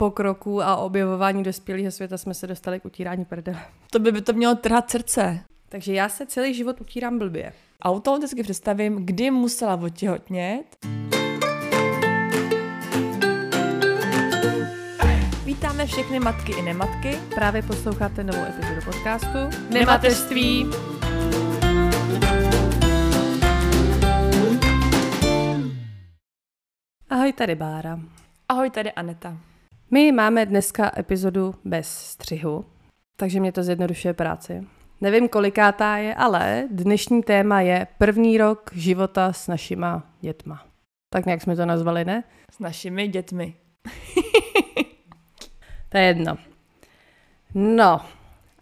pokroku a objevování dospělého světa jsme se dostali k utírání prdele. To by, by to mělo trhat srdce. Takže já se celý život utírám blbě. Automaticky představím, kdy musela otěhotnět. Vítáme všechny matky i nematky. Právě posloucháte novou epizodu podcastu Nemateřství. Ahoj, tady Bára. Ahoj, tady Aneta. My máme dneska epizodu bez střihu, takže mě to zjednodušuje práci. Nevím, kolikátá je, ale dnešní téma je první rok života s našima dětma. Tak nějak jsme to nazvali, ne? S našimi dětmi. To je jedno. No,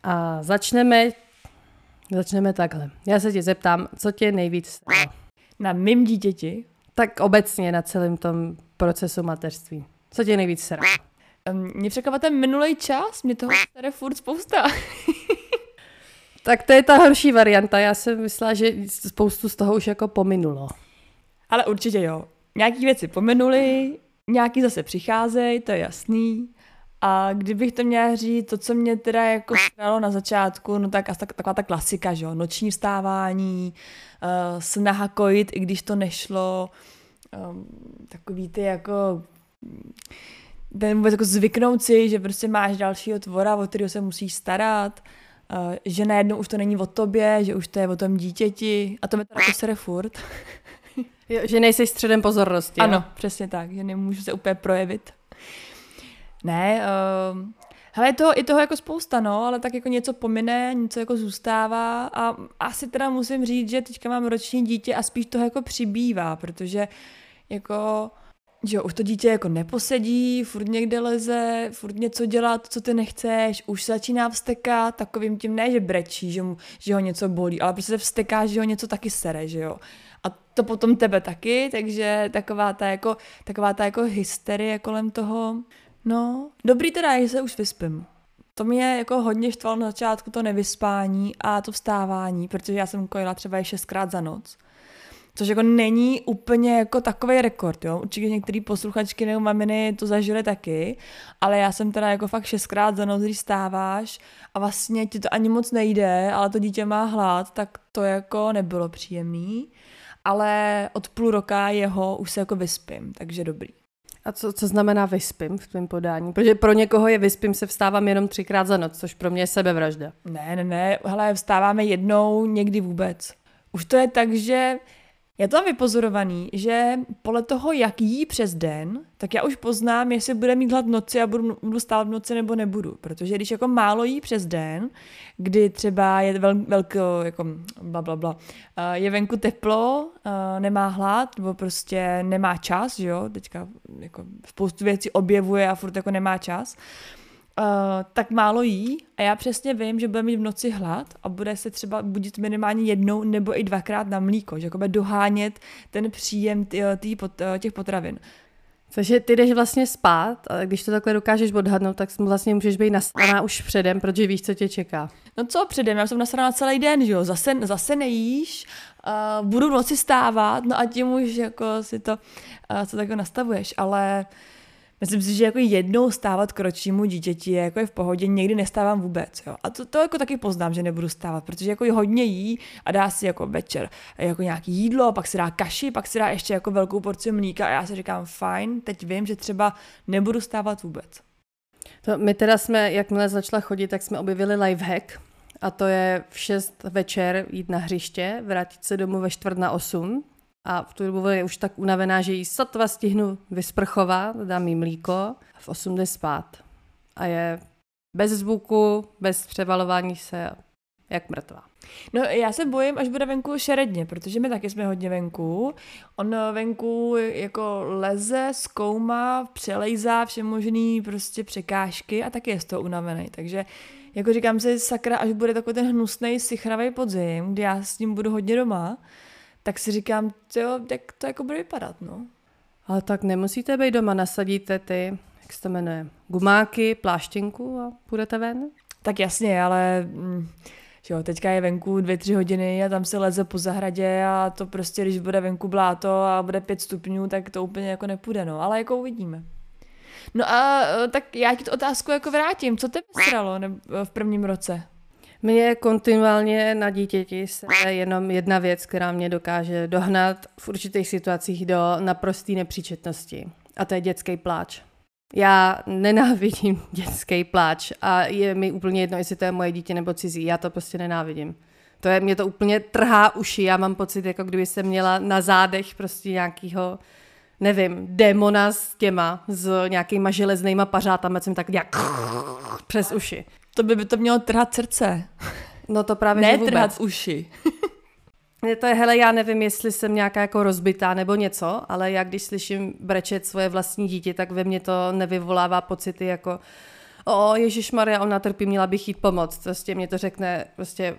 a začneme, začneme takhle. Já se tě zeptám, co tě nejvíc stalo? Na mým dítěti Tak obecně na celém tom procesu mateřství. Co tě nejvíc sere? Mě překvapil ten minulý čas, mě toho tady furt spousta. Tak to je ta horší varianta. Já jsem myslela, že spoustu z toho už jako pominulo. Ale určitě jo. Nějaký věci pomenuli, nějaký zase přicházejí, to je jasný. A kdybych to měla říct, to, co mě teda jako stralo na začátku, no tak asi tak, taková ta klasika, že jo, noční vstávání, uh, snaha kojit, i když to nešlo, um, takový ty jako ten vůbec jako zvyknout si, že prostě máš dalšího tvora, o kterého se musíš starat, uh, že najednou už to není o tobě, že už to je o tom dítěti a to mi teda jako sere furt. Jo, že nejsi středem pozornosti. jo? Ano, přesně tak, že nemůžu se úplně projevit. Ne, uh, hele, je toho, je toho jako spousta, no, ale tak jako něco pomine, něco jako zůstává a asi teda musím říct, že teďka mám roční dítě a spíš toho jako přibývá, protože jako, že jo, už to dítě jako neposedí, furt někde leze, furt něco dělá, to, co ty nechceš, už se začíná vstekat, takovým tím ne, že brečí, že, mu, že ho něco bolí, ale prostě se vsteká, že ho něco taky sere, že jo. A to potom tebe taky, takže taková ta jako, taková ta jako hysterie kolem toho. No, dobrý teda že se už vyspím. To mě jako hodně štvalo na začátku to nevyspání a to vstávání, protože já jsem kojila třeba i šestkrát za noc. Což jako není úplně jako takový rekord, jo. Určitě některý posluchačky nebo maminy to zažily taky, ale já jsem teda jako fakt šestkrát za noc, když stáváš a vlastně ti to ani moc nejde, ale to dítě má hlad, tak to jako nebylo příjemný. Ale od půl roka jeho už se jako vyspím, takže dobrý. A co, co znamená vyspím v tvém podání? Protože pro někoho je vyspím se vstávám jenom třikrát za noc, což pro mě je sebevražda. Ne, ne, ne, hele, vstáváme jednou, někdy vůbec. Už to je tak, že já to mám vypozorovaný, že podle toho, jak jí přes den, tak já už poznám, jestli bude mít hlad v noci a budu, budu stát v noci nebo nebudu. Protože když jako málo jí přes den, kdy třeba je vel, velko, jako bla, bla, bla, eh, je venku teplo, eh, nemá hlad, nebo prostě nemá čas, že jo, teďka jako spoustu věcí objevuje a furt jako nemá čas, tak málo jí a já přesně vím, že bude mít v noci hlad a bude se třeba budit minimálně jednou nebo i dvakrát na mlíko, že jako bude dohánět ten příjem tý, tý pot, eh, těch potravin. Takže ty jdeš vlastně spát a když to takhle dokážeš odhadnout, tak vlastně můžeš být nastavená už předem, protože víš, co tě čeká. No co předem, já jsem nasraná celý den, že jo, zase, zase nejíš, uh, budu v noci stávat, no a tím už jako si to, uh, co tak nastavuješ, ale Myslím si, že jako jednou stávat k ročnímu dítěti je jako je v pohodě, někdy nestávám vůbec. Jo. A to, to jako taky poznám, že nebudu stávat, protože jako hodně jí a dá si jako večer jako nějaký jídlo, pak si dá kaši, pak si dá ještě jako velkou porci mlíka a já si říkám, fajn, teď vím, že třeba nebudu stávat vůbec. To my teda jsme, jakmile začala chodit, tak jsme objevili lifehack a to je v 6 večer jít na hřiště, vrátit se domů ve čtvrt na 8 a v tu dobu je už tak unavená, že jí sotva stihnu vysprchovat, dám jí mlíko v 8 jde spát. A je bez zvuku, bez převalování se, jak mrtvá. No já se bojím, až bude venku šeredně, protože my taky jsme hodně venku. On venku jako leze, zkoumá, přelejzá všemožný prostě překážky a taky je z toho unavený. Takže jako říkám si, sakra, až bude takový ten hnusný, sichravý podzim, kdy já s ním budu hodně doma, tak si říkám, jo, jak to jako bude vypadat, no. Ale tak nemusíte být doma, nasadíte ty, jak se to jmenuje, gumáky, pláštěnku a půjdete ven? Tak jasně, ale mm, že jo, teďka je venku dvě, tři hodiny a tam se leze po zahradě a to prostě, když bude venku bláto a bude pět stupňů, tak to úplně jako nepůjde, no, ale jako uvidíme. No a eh, tak já ti tu otázku jako vrátím. Co tebe sralo v prvním roce? Mně kontinuálně na dítěti se jenom jedna věc, která mě dokáže dohnat v určitých situacích do naprosté nepříčetnosti. A to je dětský pláč. Já nenávidím dětský pláč a je mi úplně jedno, jestli to je moje dítě nebo cizí. Já to prostě nenávidím. To je, mě to úplně trhá uši. Já mám pocit, jako kdyby jsem měla na zádech prostě nějakýho, nevím, démona s těma, s nějakýma železnýma pařátama, jsem tak nějak přes uši. To by, by to mělo trhat srdce. No to právě ne trhat uši. to je, hele, já nevím, jestli jsem nějaká jako rozbitá nebo něco, ale já když slyším brečet svoje vlastní dítě, tak ve mně to nevyvolává pocity jako o Ježíš Maria, ona trpí, měla bych jít pomoct. Prostě mě to řekne, prostě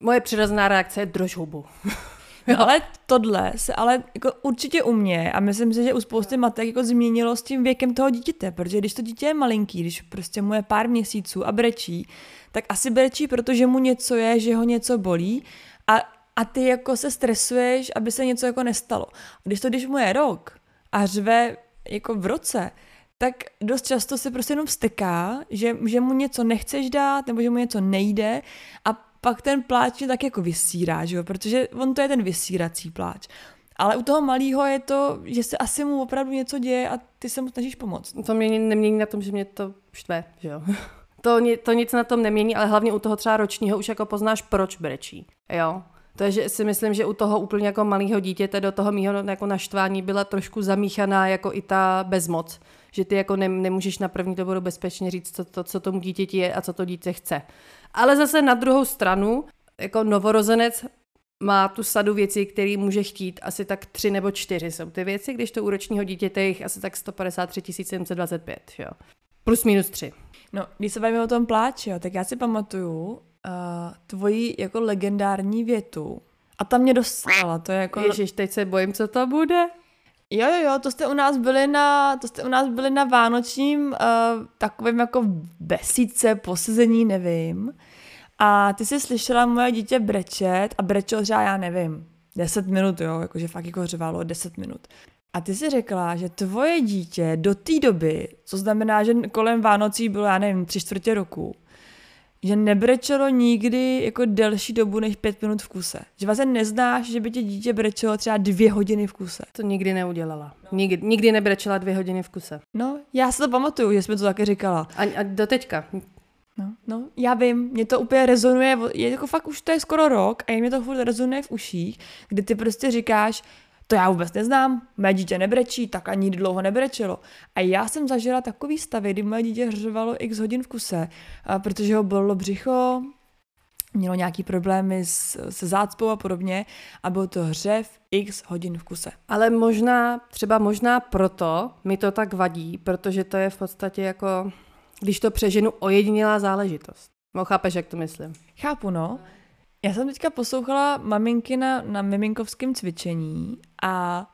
moje přirozená reakce je drož hubu. No ale tohle se ale jako určitě u mě a myslím si, že u spousty matek jako změnilo s tím věkem toho dítěte, protože když to dítě je malinký, když prostě mu je pár měsíců a brečí, tak asi brečí, protože mu něco je, že ho něco bolí a, a ty jako se stresuješ, aby se něco jako nestalo. Když to, když mu je rok a řve jako v roce, tak dost často se prostě jenom vsteká, že, že mu něco nechceš dát, nebo že mu něco nejde a pak ten pláč je tak jako vysírá, že jo? protože on to je ten vysírací pláč. Ale u toho malého je to, že se asi mu opravdu něco děje a ty se mu snažíš pomoct. To mě nemění na tom, že mě to štve, že jo. To, to nic na tom nemění, ale hlavně u toho třeba ročního už jako poznáš, proč brečí, jo. Takže si myslím, že u toho úplně jako malého dítěte do toho mýho jako naštvání byla trošku zamíchaná jako i ta bezmoc. Že ty jako ne, nemůžeš na první dobu bezpečně říct, co, to, co tomu dítěti je a co to dítě chce. Ale zase na druhou stranu, jako novorozenec má tu sadu věcí, které může chtít, asi tak tři nebo čtyři jsou ty věci, když to u ročního dítěte jich asi tak 153 725, jo. Plus minus tři. No, když se bavíme o tom pláči, jo, tak já si pamatuju uh, tvoji jako legendární větu. A tam mě dostala, to je jako... Ježiš, teď se bojím, co to bude. Jo, jo, jo, to jste u nás byli na, to jste u nás byli na vánočním uh, takovým jako besídce, posezení, nevím. A ty jsi slyšela moje dítě brečet a brečelo třeba, já nevím, 10 minut, jo, jakože fakt jako řvalo 10 minut. A ty si řekla, že tvoje dítě do té doby, co znamená, že kolem Vánocí bylo, já nevím, tři čtvrtě roku, že nebrečelo nikdy jako delší dobu než pět minut v kuse. Že vlastně neznáš, že by tě dítě brečelo třeba dvě hodiny v kuse. To nikdy neudělala. Nikdy, nikdy nebrečela dvě hodiny v kuse. No, já si to pamatuju, že jsme to také říkala. A, a do teďka. No, no, já vím, mě to úplně rezonuje, je jako fakt už to je skoro rok a mě to furt rezonuje v uších, kdy ty prostě říkáš, to já vůbec neznám, mé dítě nebrečí, tak ani dlouho nebrečelo. A já jsem zažila takový stavy, kdy moje dítě hřevalo x hodin v kuse, protože ho bylo břicho, mělo nějaký problémy s, se zácpou a podobně a byl to hřev x hodin v kuse. Ale možná, třeba možná proto mi to tak vadí, protože to je v podstatě jako, když to přeženu, ojedinělá záležitost. No chápeš, jak to myslím? Chápu, no. Já jsem teďka poslouchala maminky na, na miminkovském cvičení a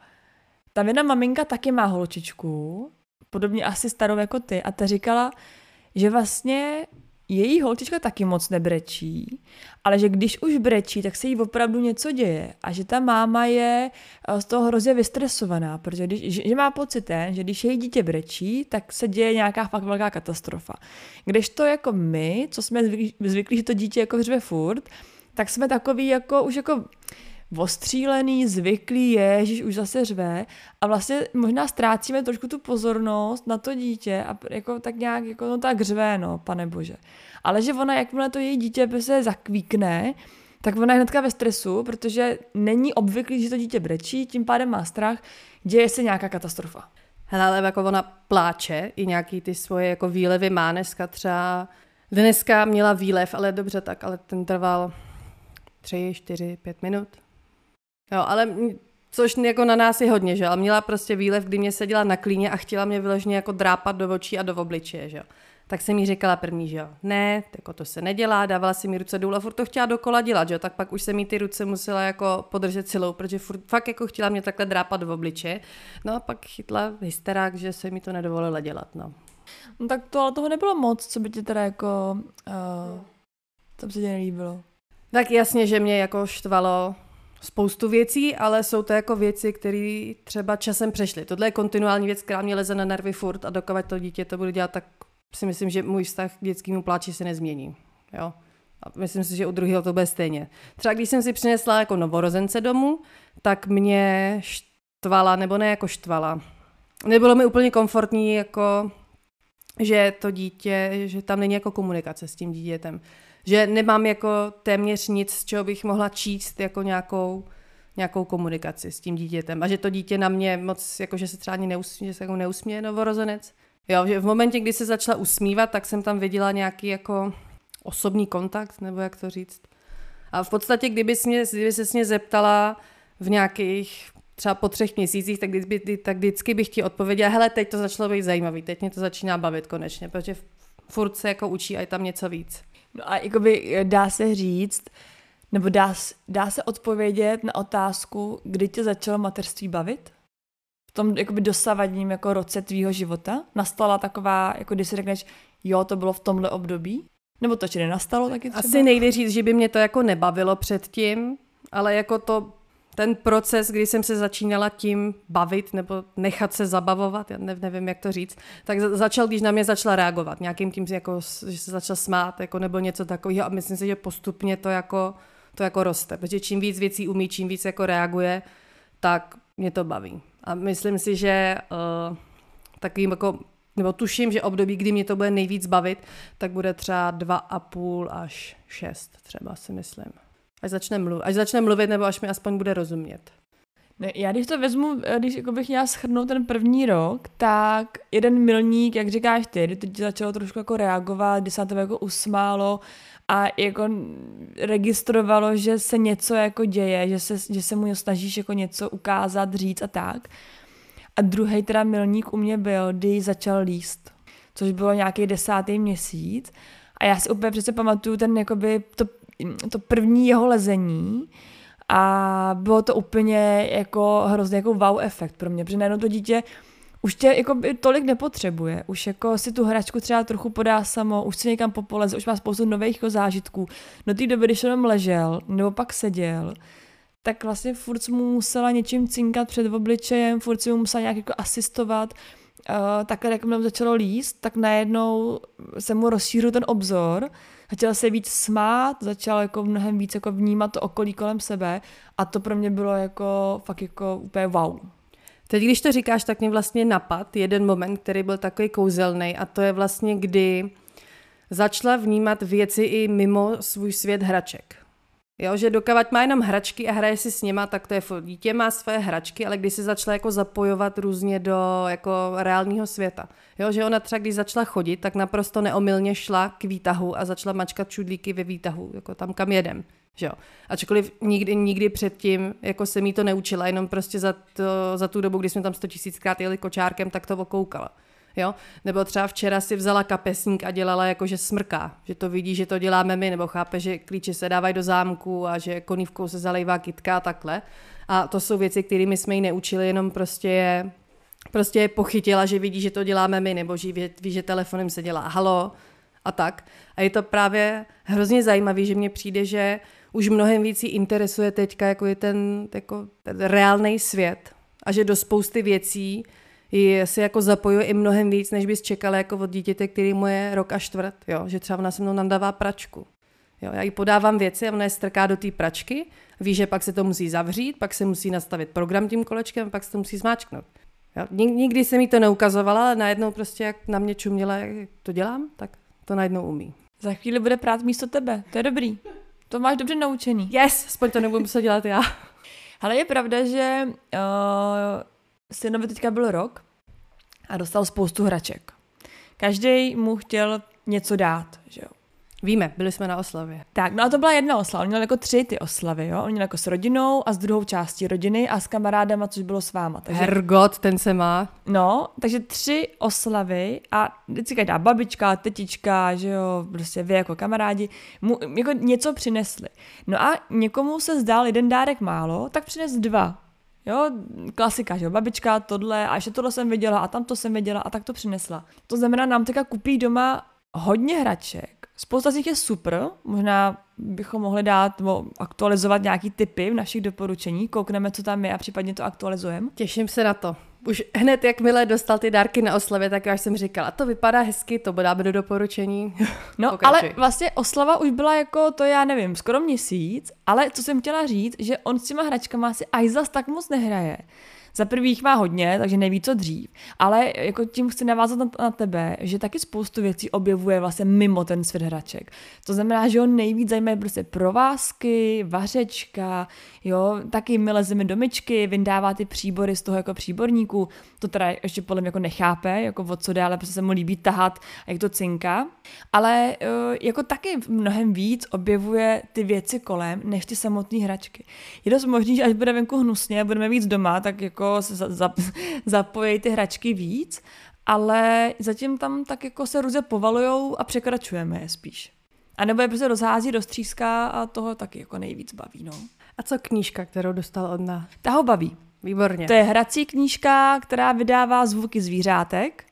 tam jedna maminka taky má holčičku, podobně asi starou jako ty, a ta říkala, že vlastně její holčička taky moc nebrečí, ale že když už brečí, tak se jí opravdu něco děje a že ta máma je eh, z toho hrozně vystresovaná, protože když, že, má pocit ten, že když její dítě brečí, tak se děje nějaká fakt velká katastrofa. Když to jako my, co jsme zvyklí, zvyklí že to dítě jako hřve furt, tak jsme takový jako už jako ostřílený, zvyklý, je, že už zase řve a vlastně možná ztrácíme trošku tu pozornost na to dítě a jako tak nějak, jako no tak řve, no, pane bože. Ale že ona, jakmile to její dítě se zakvíkne, tak ona je hnedka ve stresu, protože není obvyklý, že to dítě brečí, tím pádem má strach, děje se nějaká katastrofa. Hele, ale jako ona pláče, i nějaký ty svoje jako výlevy má dneska třeba, dneska měla výlev, ale dobře tak, ale ten trval tři, čtyři, pět minut. Jo, ale což jako na nás je hodně, že ale měla prostě výlev, kdy mě seděla na klíně a chtěla mě vyloženě jako drápat do očí a do obličeje, že. Tak jsem jí říkala první, že jo, ne, jako to se nedělá, dávala si mi ruce dolů a furt to chtěla dokola dělat, že jo, tak pak už jsem mi ty ruce musela jako podržet silou, protože furt, fakt jako chtěla mě takhle drápat do obličeje. No a pak chytla hysterák, že se mi to nedovolila dělat, no. No tak to ale toho nebylo moc, co by ti teda jako, uh, co by se ti nelíbilo. Tak jasně, že mě jako štvalo spoustu věcí, ale jsou to jako věci, které třeba časem přešly. Tohle je kontinuální věc, která mě leze na nervy furt a dokovat to dítě to bude dělat, tak si myslím, že můj vztah k dětskému pláči se nezmění. Jo? A myslím si, že u druhého to bude stejně. Třeba když jsem si přinesla jako novorozence domů, tak mě štvala, nebo ne jako štvala. Nebylo mi úplně komfortní, jako že to dítě, že tam není jako komunikace s tím dítětem. Že nemám jako téměř nic, z čeho bych mohla číst jako nějakou, nějakou komunikaci s tím dítětem. A že to dítě na mě moc, jako že se třeba ani neusměje, že se jako neusměje novorozenec. Jo, že v momentě, kdy se začala usmívat, tak jsem tam viděla nějaký jako osobní kontakt, nebo jak to říct. A v podstatě, kdyby, mě, kdyby se mě zeptala v nějakých třeba po třech měsících, tak, kdyby, tak vždycky bych ti odpověděla, hele, teď to začalo být zajímavý, teď mě to začíná bavit konečně, protože furt se jako učí a je tam něco víc. No a jakoby eh, dá se říct, nebo dá, dá se odpovědět na otázku, kdy tě začalo mateřství bavit? V tom jakoby dosavadním jako roce tvýho života? Nastala taková, jako když si řekneš, jo, to bylo v tomhle období? Nebo to či nenastalo taky třeba? Asi nejde říct, že by mě to jako nebavilo předtím, ale jako to ten proces, kdy jsem se začínala tím bavit nebo nechat se zabavovat, já nevím, jak to říct, tak začal, když na mě začala reagovat, nějakým tím, jako, že se začal smát jako, nebo něco takového a myslím si, že postupně to jako, to jako roste, protože čím víc věcí umí, čím víc jako reaguje, tak mě to baví. A myslím si, že uh, takovým jako nebo tuším, že období, kdy mě to bude nejvíc bavit, tak bude třeba dva a půl až šest, třeba si myslím. Až začne, mluvit, až začne mluvit, nebo až mi aspoň bude rozumět. Ne, já když to vezmu, když jako bych měla schrnout ten první rok, tak jeden milník, jak říkáš ty, kdy teď začalo trošku jako reagovat, kdy se na tebe jako usmálo a jako registrovalo, že se něco jako děje, že se, že se mu snažíš jako něco ukázat, říct a tak. A druhý teda milník u mě byl, kdy začal líst, což bylo nějaký desátý měsíc. A já si úplně přece pamatuju ten, jakoby, to, to první jeho lezení, a bylo to úplně jako hrozně jako wow efekt pro mě, protože najednou to dítě už tě jako by tolik nepotřebuje, už jako si tu hračku třeba trochu podá samo, už si někam popoleze, už má spoustu nových jako zážitků. Do té doby, když jenom ležel, nebo pak seděl, tak vlastně furt mu musela něčím cinkat před obličejem, furt si mu musela nějak jako asistovat. Uh, takhle, jak mu začalo líst, tak najednou se mu rozšířil ten obzor, začal se víc smát, začal jako mnohem víc jako vnímat to okolí kolem sebe a to pro mě bylo jako fakt jako úplně wow. Teď, když to říkáš, tak mě vlastně napad jeden moment, který byl takový kouzelný a to je vlastně, kdy začala vnímat věci i mimo svůj svět hraček. Jo, že dokavať má jenom hračky a hraje si s něma, tak to je furt. Dítě má své hračky, ale když se začala jako zapojovat různě do jako reálního světa. Jo, že ona třeba, když začala chodit, tak naprosto neomylně šla k výtahu a začala mačkat čudlíky ve výtahu, jako tam kam jedem. Že jo. Ačkoliv nikdy, nikdy předtím jako se mi to neučila, jenom prostě za, to, za tu dobu, kdy jsme tam sto tisíckrát jeli kočárkem, tak to okoukala. Jo? Nebo třeba včera si vzala kapesník a dělala jako, že smrká, že to vidí, že to děláme my, nebo chápe, že klíče se dávají do zámku a že konívkou se zalejvá kytka a takhle. A to jsou věci, kterými jsme ji neučili, jenom prostě je, prostě je pochytila, že vidí, že to děláme my, nebo že ví, že telefonem se dělá halo a tak. A je to právě hrozně zajímavé, že mně přijde, že už mnohem víc jí interesuje teďka, jako je ten, jako ten reálný svět a že do spousty věcí se jako zapojuje i mnohem víc, než bys čekala jako od dítěte, který mu je rok a čtvrt, jo? že třeba ona se mnou nandává pračku. Jo? Já jí podávám věci a ona je strká do té pračky, ví, že pak se to musí zavřít, pak se musí nastavit program tím kolečkem, pak se to musí zmáčknout. Jo? Nikdy se mi to neukazovala, ale najednou prostě jak na mě čuměla, jak to dělám, tak to najednou umí. Za chvíli bude prát místo tebe, to je dobrý. To máš dobře naučený. Yes, aspoň to nebudu muset dělat já. Ale je pravda, že uh, synovi teďka byl rok a dostal spoustu hraček. Každý mu chtěl něco dát, že jo. Víme, byli jsme na oslavě. Tak, no a to byla jedna oslava. On měl jako tři ty oslavy, jo. On měl jako s rodinou a s druhou částí rodiny a s kamarádama, což bylo s váma. Takže... Hergot, ten se má. No, takže tři oslavy a vždycky každá babička, tetička, že jo, prostě vy jako kamarádi, mu jako něco přinesli. No a někomu se zdál jeden dárek málo, tak přines dva. Jo, klasika, že jo, babička, tohle, a ještě tohle jsem viděla, a tamto jsem viděla, a tak to přinesla. To znamená, nám teďka kupí doma hodně hraček, Spousta z nich je super, možná bychom mohli dát nebo aktualizovat nějaký typy v našich doporučení, koukneme, co tam je a případně to aktualizujeme. Těším se na to. Už hned, jakmile dostal ty dárky na oslavě, tak já jsem říkala, to vypadá hezky, to dáme do doporučení. No, Pokračuj. ale vlastně oslava už byla jako, to já nevím, skoro měsíc, ale co jsem chtěla říct, že on s těma hračkama si aj zas tak moc nehraje. Za prvý jich má hodně, takže neví, co dřív. Ale jako tím chci navázat na, na tebe, že taky spoustu věcí objevuje vlastně mimo ten svět hraček. To znamená, že on nejvíc zajímají prostě provázky, vařečka, jo, taky my lezeme do myčky, vyndává ty příbory z toho jako příborníku. To teda ještě podle mě jako nechápe, jako o co jde, ale prostě se mu líbí tahat, jak to cinká. Ale eh, jako taky mnohem víc objevuje ty věci kolem, než ty samotné hračky. Je dost možný, že až bude venku hnusně, budeme víc doma, tak jako jako za, za, zapojí ty hračky víc, ale zatím tam tak jako se ruze povalujou a překračujeme je spíš. A nebo je prostě rozhází, roztříská a toho taky jako nejvíc baví, no. A co knížka, kterou dostal od nás? Ta ho baví. Výborně. To je hrací knížka, která vydává zvuky zvířátek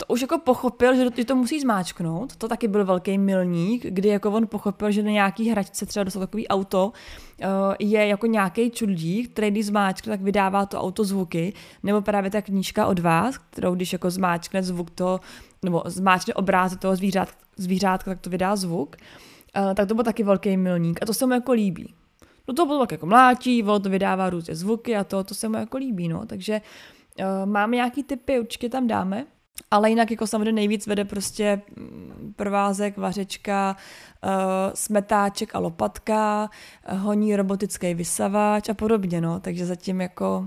to už jako pochopil, že to musí zmáčknout. To taky byl velký milník, kdy jako on pochopil, že na nějaký hračce třeba dostal takový auto, eh, je jako nějaký čudlík, který když zmáčkne, tak vydává to auto zvuky, nebo právě ta knížka od vás, kterou když jako zmáčkne zvuk toho, nebo zmáčkne obrázek toho zvířát, zvířátka, tak to vydá zvuk. Eh, tak to byl taky velký milník a to se mu jako líbí. No to bylo tak jako mlátí, ono to vydává různé zvuky a to, to se mu jako líbí, no. Takže uh, máme nějaký typy, určitě tam dáme. Ale jinak jako samozřejmě nejvíc vede prostě mm, provázek, vařečka, uh, smetáček a lopatka, uh, honí robotický vysavač a podobně, no. Takže zatím jako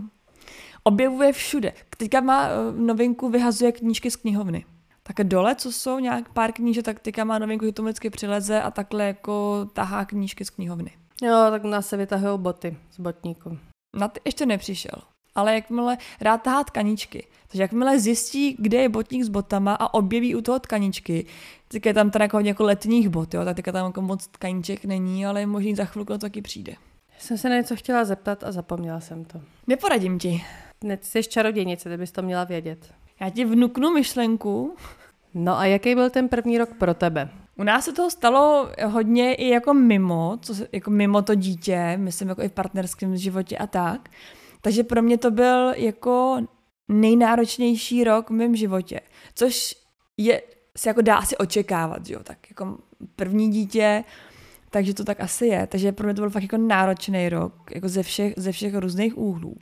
objevuje všude. Teďka má uh, novinku, vyhazuje knížky z knihovny. Tak dole, co jsou nějak pár knížek, tak teďka má novinku, že to vždycky přileze a takhle jako tahá knížky z knihovny. Jo, tak nás se vytahují boty z botníku. Na ty ještě nepřišel ale jakmile rád tahá tkaničky. Takže jakmile zjistí, kde je botník s botama a objeví u toho tkaničky, tak je tam teda jako hodně jako letních bot, jo, tak tam jako moc tkaníček není, ale možná za chvilku to taky přijde. Jsem se na něco chtěla zeptat a zapomněla jsem to. Neporadím ti. Ne, ty jsi čarodějnice, ty bys to měla vědět. Já ti vnuknu myšlenku. No a jaký byl ten první rok pro tebe? U nás se toho stalo hodně i jako mimo, co, jako mimo to dítě, myslím jako i v partnerském životě a tak. Takže pro mě to byl jako nejnáročnější rok v mém životě, což je, se jako dá asi očekávat, jo, tak jako první dítě, takže to tak asi je. Takže pro mě to byl fakt jako náročný rok, jako ze všech, ze všech různých úhlů.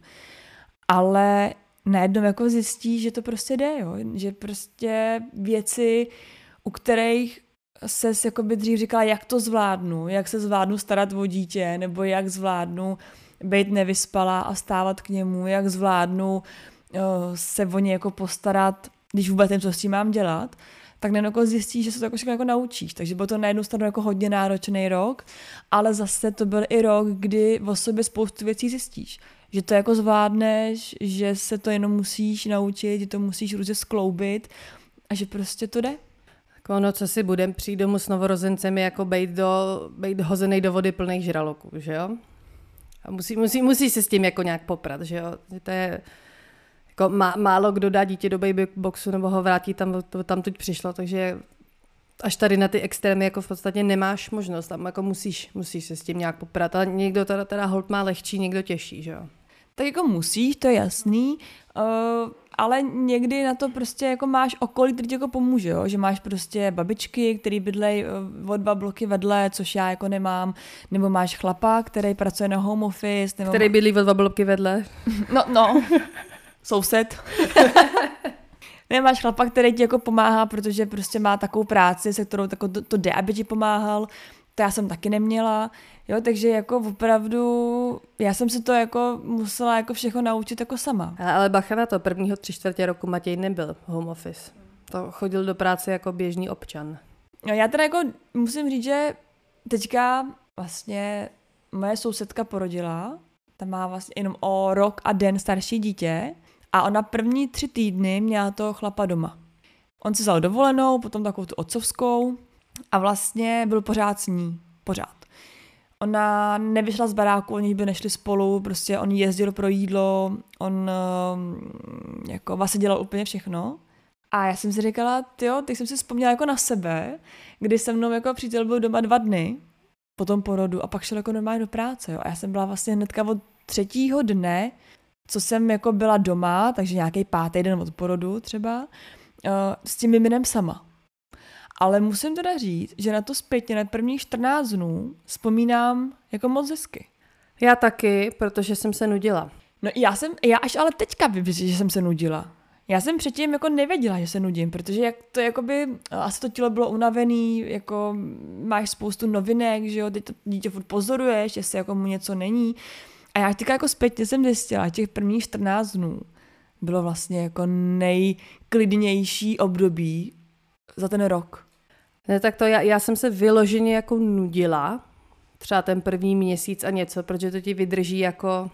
Ale najednou jako zjistí, že to prostě jde, jo? že prostě věci, u kterých se jako by dřív říkala, jak to zvládnu, jak se zvládnu starat o dítě, nebo jak zvládnu být nevyspalá a stávat k němu, jak zvládnu uh, se o ně jako postarat, když vůbec nevím, co s tím mám dělat, tak najednou jako zjistíš, že se to jako všechno jako naučíš. Takže bylo to na jednu stranu jako hodně náročný rok, ale zase to byl i rok, kdy o sobě spoustu věcí zjistíš. Že to jako zvládneš, že se to jenom musíš naučit, že to musíš různě skloubit a že prostě to jde. Ono, co si budem přijít domů s novorozencem, je jako být, do, být hozený do vody plných žraloků, že jo? A musí, musí, musí se s tím jako nějak poprat, že jo. To je, jako má, málo kdo dá dítě do baby boxu nebo ho vrátí tam, to, tam teď přišlo, takže až tady na ty extrémy jako v podstatě nemáš možnost, tam jako musíš, musíš se s tím nějak poprat, ale někdo teda, teda hold má lehčí, někdo těžší, že jo. Tak jako musíš, to je jasný, uh, ale někdy na to prostě jako máš okolí, který ti jako pomůže, jo? že máš prostě babičky, který bydlej eh, o dva bloky vedle, což já jako nemám, nebo máš chlapa, který pracuje na home office. Nebo který bydlí o dva bloky vedle. No, no, soused. Nemáš chlapa, který ti jako pomáhá, protože prostě má takovou práci, se kterou tako to, to jde, aby ti pomáhal. To já jsem taky neměla. Jo, takže jako opravdu, já jsem si to jako musela jako všechno naučit jako sama. Ale, ale bacha na to, prvního tři čtvrtě roku Matěj nebyl home office. To chodil do práce jako běžný občan. No já teda jako musím říct, že teďka vlastně moje sousedka porodila, ta má vlastně jenom o rok a den starší dítě a ona první tři týdny měla toho chlapa doma. On si vzal dovolenou, potom takovou tu otcovskou a vlastně byl pořád s ní. Pořád. Ona nevyšla z baráku, oni by nešli spolu, prostě on jezdil pro jídlo, on uh, jako vlastně dělal úplně všechno. A já jsem si říkala, jo, teď jsem si vzpomněla jako na sebe, kdy se mnou jako přítel byl doma dva dny po tom porodu a pak šel jako normálně do práce. Jo. A já jsem byla vlastně hnedka od třetího dne, co jsem jako byla doma, takže nějaký pátý den od porodu třeba, uh, s tím miminem sama. Ale musím teda říct, že na to zpětně na prvních 14 dnů vzpomínám jako moc hezky. Já taky, protože jsem se nudila. No já jsem, já až ale teďka vím, že jsem se nudila. Já jsem předtím jako nevěděla, že se nudím, protože jak to jakoby, asi to tělo bylo unavený, jako máš spoustu novinek, že jo, teď to dítě furt pozoruješ, jestli jako mu něco není. A já teďka jako zpětně jsem zjistila, těch prvních 14 dnů bylo vlastně jako nejklidnější období za ten rok. Ne, tak to já, já jsem se vyloženě jako nudila, třeba ten první měsíc a něco, protože to ti vydrží jako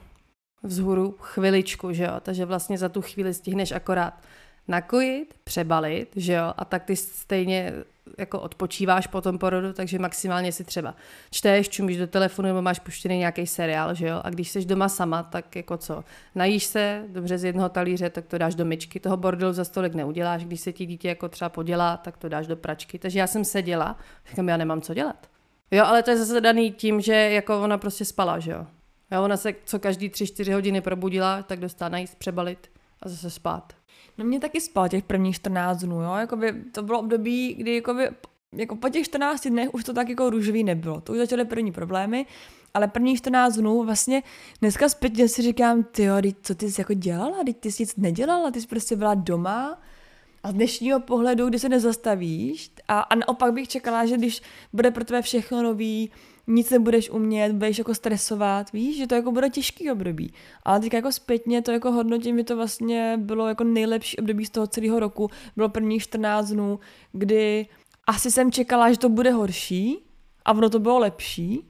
vzhůru chviličku, že jo, takže vlastně za tu chvíli stihneš akorát nakojit, přebalit, že jo, a tak ty stejně jako odpočíváš po tom porodu, takže maximálně si třeba čteš, čumíš do telefonu nebo máš puštěný nějaký seriál, že jo, a když jsi doma sama, tak jako co, najíš se, dobře z jednoho talíře, tak to dáš do myčky, toho bordelu za stolik neuděláš, když se ti dítě jako třeba podělá, tak to dáš do pračky, takže já jsem seděla, říkám, já nemám co dělat. Jo, ale to je zase daný tím, že jako ona prostě spala, že jo. Jo, ona se co každý tři, čtyři hodiny probudila, tak dostala najíst, přebalit a zase spát. No mě taky spal těch prvních 14 dnů, jo, jakoby to bylo období, kdy jakoby, jako po těch 14 dnech už to tak jako růžový nebylo. To už začaly první problémy, ale první 14 dnů vlastně dneska zpětně si říkám, ty jo, co ty jsi jako dělala, teď ty jsi nic nedělala, ty jsi prostě byla doma a z dnešního pohledu, kdy se nezastavíš a, a naopak bych čekala, že když bude pro tebe všechno nový, nic nebudeš umět, budeš jako stresovat, víš, že to jako bude těžký období. Ale teď jako zpětně to jako hodnotím, mi to vlastně bylo jako nejlepší období z toho celého roku. Bylo prvních 14 dnů, kdy asi jsem čekala, že to bude horší a ono to bylo lepší.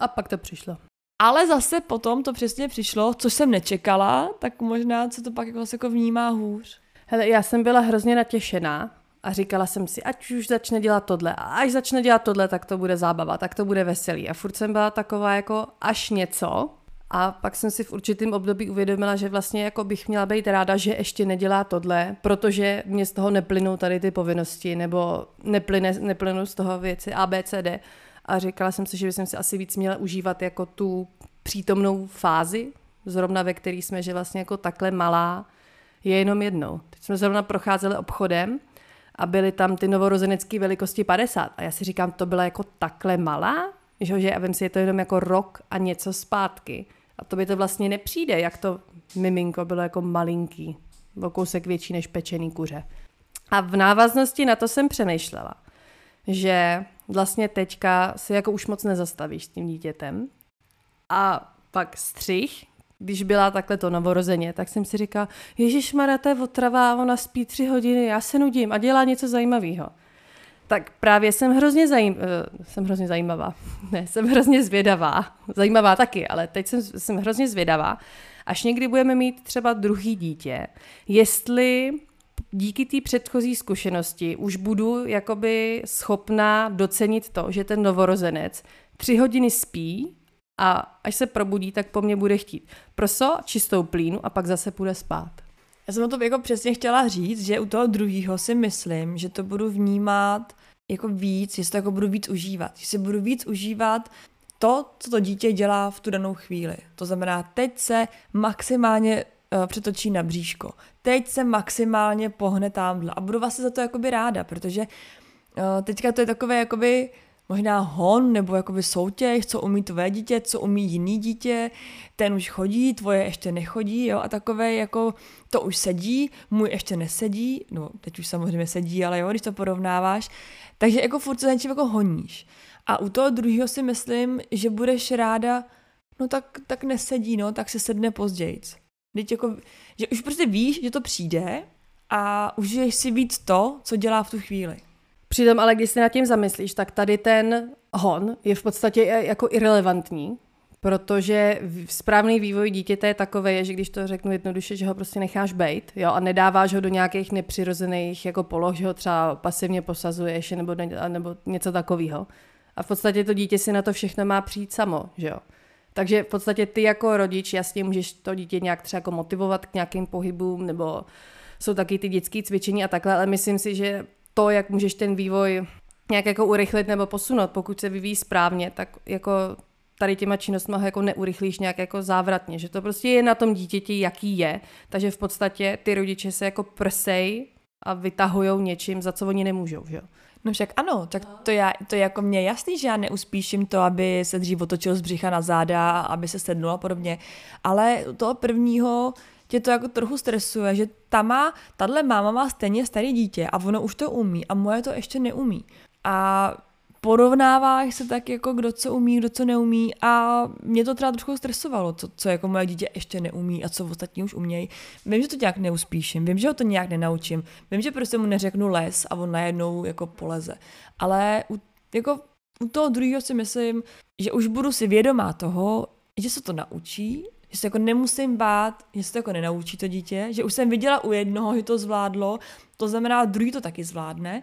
A pak to přišlo. Ale zase potom to přesně přišlo, což jsem nečekala, tak možná se to pak jako, jako vnímá hůř. Hele, já jsem byla hrozně natěšená, a říkala jsem si, ať už začne dělat tohle a až začne dělat tohle, tak to bude zábava, tak to bude veselý. A furt jsem byla taková jako až něco, a pak jsem si v určitém období uvědomila, že vlastně jako bych měla být ráda, že ještě nedělá tohle, protože mě z toho neplynou tady ty povinnosti, nebo neplyne, neplynou z toho věci A, B, C, D. A říkala jsem si, že bych si asi víc měla užívat jako tu přítomnou fázi, zrovna ve které jsme, že vlastně jako takhle malá je jenom jednou. Teď jsme zrovna procházeli obchodem a byly tam ty novorozenecké velikosti 50. A já si říkám, to byla jako takhle malá, že, že a vím si, je to jenom jako rok a něco zpátky. A to by to vlastně nepřijde, jak to miminko bylo jako malinký, o kousek větší než pečený kuře. A v návaznosti na to jsem přemýšlela, že vlastně teďka si jako už moc nezastavíš s tím dítětem a pak střih, když byla takhle to novorozeně, tak jsem si říkala, Ježíš Mara, to je otrava, ona spí tři hodiny, já se nudím a dělá něco zajímavého. Tak právě jsem hrozně, zajím, uh, jsem hrozně zajímavá. Ne, jsem hrozně zvědavá. Zajímavá taky, ale teď jsem, jsem hrozně zvědavá. Až někdy budeme mít třeba druhý dítě, jestli díky té předchozí zkušenosti už budu jakoby schopná docenit to, že ten novorozenec tři hodiny spí a až se probudí, tak po mně bude chtít prso, čistou plínu a pak zase půjde spát. Já jsem to jako přesně chtěla říct, že u toho druhého si myslím, že to budu vnímat jako víc, že to jako budu víc užívat. Že si budu víc užívat to, co to dítě dělá v tu danou chvíli. To znamená, teď se maximálně uh, přetočí na bříško. Teď se maximálně pohne tamhle. A budu vlastně za to jakoby ráda, protože uh, teďka to je takové jakoby možná hon nebo jakoby soutěž, co umí tvoje dítě, co umí jiný dítě, ten už chodí, tvoje ještě nechodí, jo, a takové jako to už sedí, můj ještě nesedí, no teď už samozřejmě sedí, ale jo, když to porovnáváš, takže jako furt se něčím jako honíš. A u toho druhého si myslím, že budeš ráda, no tak, tak nesedí, no, tak se sedne později. Teď jako, že už prostě víš, že to přijde a užiješ si víc to, co dělá v tu chvíli. Přitom ale když se nad tím zamyslíš, tak tady ten hon je v podstatě jako irrelevantní, protože správný vývoj dítěte je takový, že když to řeknu jednoduše, že ho prostě necháš bejt jo, a nedáváš ho do nějakých nepřirozených jako poloh, že ho třeba pasivně posazuješ nebo, nebo něco takového. A v podstatě to dítě si na to všechno má přijít samo, že jo. Takže v podstatě ty jako rodič jasně můžeš to dítě nějak třeba jako motivovat k nějakým pohybům nebo jsou taky ty dětské cvičení a takhle, ale myslím si, že to, jak můžeš ten vývoj nějak jako urychlit nebo posunout, pokud se vyvíjí správně, tak jako tady těma činnostmi jako neurychlíš nějak jako závratně, že to prostě je na tom dítěti, jaký je, takže v podstatě ty rodiče se jako prsej a vytahujou něčím, za co oni nemůžou, že jo. No však ano, tak to, já, to je jako mě jasný, že já neuspíším to, aby se dřív otočil z břicha na záda, aby se sednul a podobně, ale toho prvního tě to jako trochu stresuje, že ta má, tahle máma má stejně starý dítě a ono už to umí a moje to ještě neumí. A porovnáváš se tak jako kdo co umí, kdo co neumí a mě to třeba trochu stresovalo, co, co jako moje dítě ještě neumí a co ostatní už umějí. Vím, že to nějak neuspíším, vím, že ho to nějak nenaučím, vím, že prostě mu neřeknu les a on najednou jako poleze. Ale u, jako u toho druhého si myslím, že už budu si vědomá toho, že se to naučí, že se jako nemusím bát, že se to jako nenaučí to dítě, že už jsem viděla u jednoho, že to zvládlo, to znamená, druhý to taky zvládne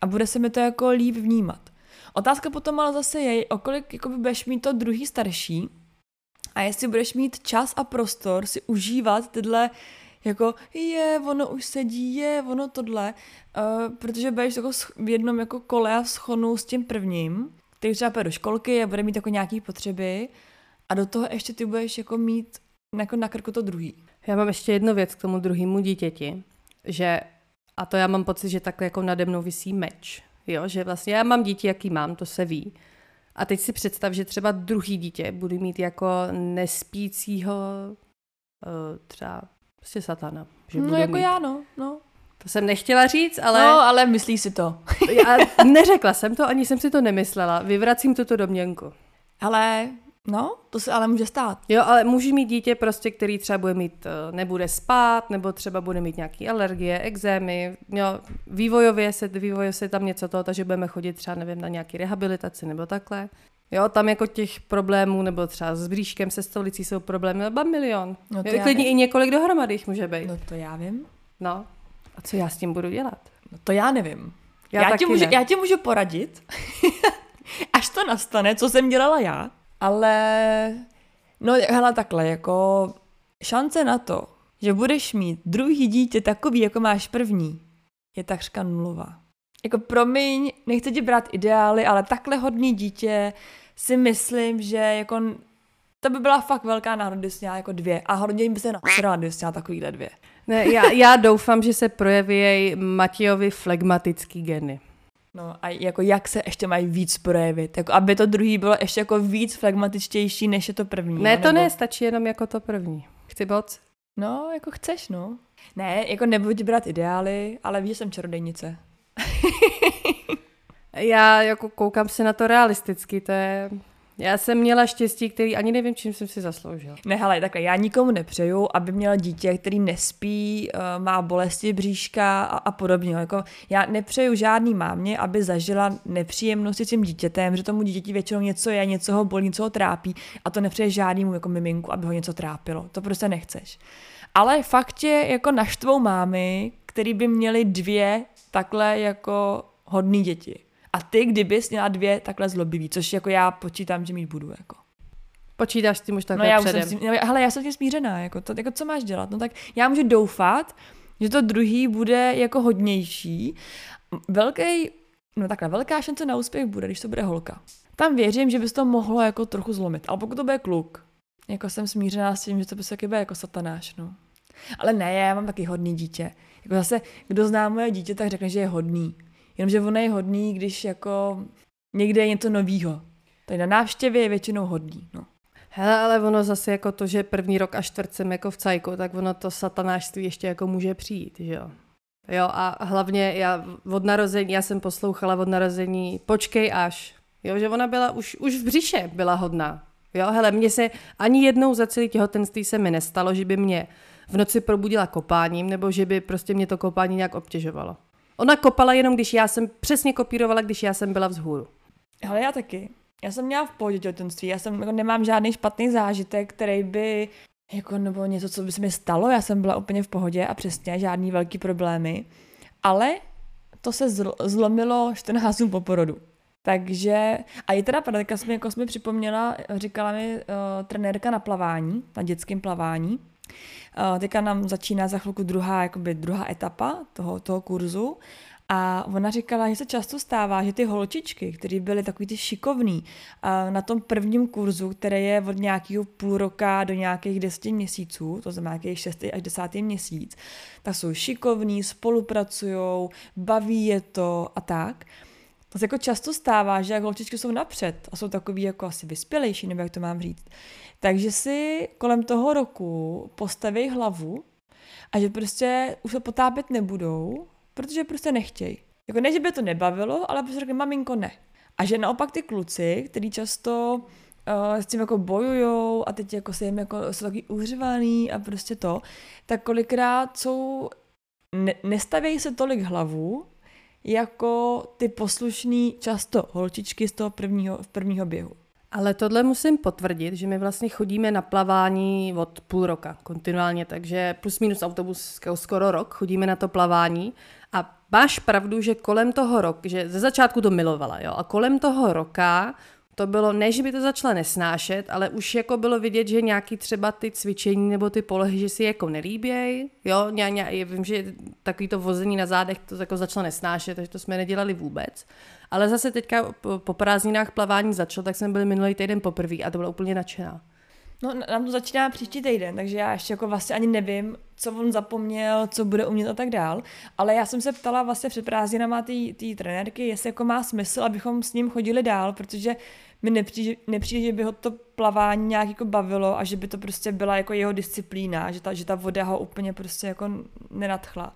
a bude se mi to jako líp vnímat. Otázka potom ale zase je, o kolik jakoby budeš mít to druhý starší a jestli budeš mít čas a prostor si užívat tyhle jako je, ono už sedí, je, ono tohle, uh, protože budeš jako v jednom jako kole a schonu s tím prvním, který třeba půjde do školky a bude mít jako nějaký potřeby a do toho ještě ty budeš jako mít jako na krku to druhý. Já mám ještě jednu věc k tomu druhému dítěti, že a to já mám pocit, že takhle jako nade mnou visí meč. Jo, že vlastně já mám dítě, jaký mám, to se ví. A teď si představ, že třeba druhý dítě budu mít jako nespícího uh, třeba prostě satana. Že no jako mít. já, no. no. To jsem nechtěla říct, ale... No, ale myslí si to. já neřekla jsem to, ani jsem si to nemyslela. Vyvracím tuto domněnku. Ale No, to se ale může stát. Jo, ale může mít dítě prostě, který třeba bude mít, eh, nebude spát, nebo třeba bude mít nějaké alergie, exémy, jo, vývojově se, vývojově se tam něco toho, takže budeme chodit třeba, nevím, na nějaký rehabilitaci nebo takhle. Jo, tam jako těch problémů, nebo třeba s bříškem, se stolicí jsou problémy, nebo milion. No to jo, klidně i několik dohromady jich může být. No to já vím. No, a co já s tím budu dělat? No to já nevím. Já, já, ti, můžu, já ti můžu poradit, až to nastane, co jsem dělala já, ale, no hele takhle, jako šance na to, že budeš mít druhý dítě takový, jako máš první, je takřka nulová. Jako promiň, nechci ti brát ideály, ale takhle hodný dítě si myslím, že jako to by byla fakt velká náhoda, kdyby měla jako dvě. A hodně by se nasrala, kdyby měla takovýhle dvě. Ne, já, já doufám, že se projeví Matějovi flegmatický geny. No a jako jak se ještě mají víc projevit, jako aby to druhý bylo ještě jako víc flegmatičtější, než je to první. Ne, to nebo... ne, stačí jenom jako to první. Chci moc? No, jako chceš, no. Ne, jako nebudu brát ideály, ale víš, že jsem čarodejnice. Já jako koukám se na to realisticky, to je já jsem měla štěstí, který ani nevím, čím jsem si zasloužila. Ne, hele, takhle, já nikomu nepřeju, aby měl dítě, který nespí, uh, má bolesti bříška a, a podobně. Jako, já nepřeju žádný mámě, aby zažila nepříjemnosti s tím dítětem, že tomu dítěti většinou něco je, něco ho bolí, něco ho trápí a to nepřeje žádnému jako miminku, aby ho něco trápilo. To prostě nechceš. Ale fakt je jako naštvou mámy, který by měly dvě takhle jako hodný děti. A ty, kdybys měla dvě takhle zlobivý, což jako já počítám, že mít budu. Jako. Počítáš s tím už takhle no já předem. Už jsem, no, hele, já jsem tím smířená, jako, to, jako co máš dělat? No tak já můžu doufat, že to druhý bude jako hodnější. Velký, no takhle, velká šance na úspěch bude, když to bude holka. Tam věřím, že bys to mohlo jako trochu zlomit. Ale pokud to bude kluk, jako jsem smířená s tím, že to by se bude jako satanáš, no. Ale ne, já mám taky hodný dítě. Jako zase, kdo zná moje dítě, tak řekne, že je hodný. Jenomže on je hodný, když jako někde je něco novýho. Tady na návštěvě je většinou hodný. No. Hele, ale ono zase jako to, že první rok a čtvrt jsem jako v cajku, tak ono to satanářství ještě jako může přijít, že jo. Jo a hlavně já od narození, já jsem poslouchala od narození počkej až, jo, že ona byla už, už v břiše byla hodná. Jo, hele, mně se ani jednou za celý těhotenství se mi nestalo, že by mě v noci probudila kopáním, nebo že by prostě mě to kopání nějak obtěžovalo. Ona kopala jenom, když já jsem přesně kopírovala, když já jsem byla vzhůru. Ale já taky. Já jsem měla v pohodě těhotenství, já jsem jako nemám žádný špatný zážitek, který by jako nebo něco, co by se mi stalo, já jsem byla úplně v pohodě a přesně žádný velký problémy. Ale to se zl- zlomilo 14 dnů po porodu. Takže, a je teda pravda, jsme, jako jsme připomněla, říkala mi uh, trenérka na plavání, na dětském plavání, Teďka nám začíná za chvilku druhá, jakoby druhá etapa toho, toho kurzu a ona říkala, že se často stává, že ty holčičky, které byly takový ty šikovný na tom prvním kurzu, který je od nějakého půl roka do nějakých deseti měsíců, to znamená nějakých šestý až desátý měsíc, tak jsou šikovní, spolupracují, baví je to a tak. To se jako často stává, že jak holčičky jsou napřed a jsou takový jako asi vyspělejší, nebo jak to mám říct. Takže si kolem toho roku postaví hlavu a že prostě už se potápět nebudou, protože prostě nechtějí. Jako ne, že by to nebavilo, ale prostě řekne, maminko, ne. A že naopak ty kluci, který často uh, s tím jako bojujou a teď jako se jim jako jsou taky uhřivaný a prostě to, tak kolikrát jsou, ne, nestavějí se tolik hlavu, jako ty poslušný často holčičky z toho prvního, prvního běhu. Ale tohle musím potvrdit, že my vlastně chodíme na plavání od půl roka kontinuálně, takže plus minus autobus skoro rok chodíme na to plavání. A máš pravdu, že kolem toho roku, že ze začátku to milovala, jo, a kolem toho roka to bylo, ne, že by to začala nesnášet, ale už jako bylo vidět, že nějaký třeba ty cvičení nebo ty polohy, že si jako nelíbějí, jo, ně, ně, vím, že takový to vození na zádech to jako začalo nesnášet, takže to jsme nedělali vůbec. Ale zase teďka po, prázdninách plavání začalo, tak jsme byli minulý týden poprvé a to bylo úplně nadšená. No, nám to začíná příští týden, takže já ještě jako vlastně ani nevím, co on zapomněl, co bude umět a tak dál. Ale já jsem se ptala vlastně před prázdninama té trenérky, jestli jako má smysl, abychom s ním chodili dál, protože mi nepřijde, nepřijde, že by ho to plavání nějak jako bavilo a že by to prostě byla jako jeho disciplína, že ta, že ta voda ho úplně prostě jako nenadchla.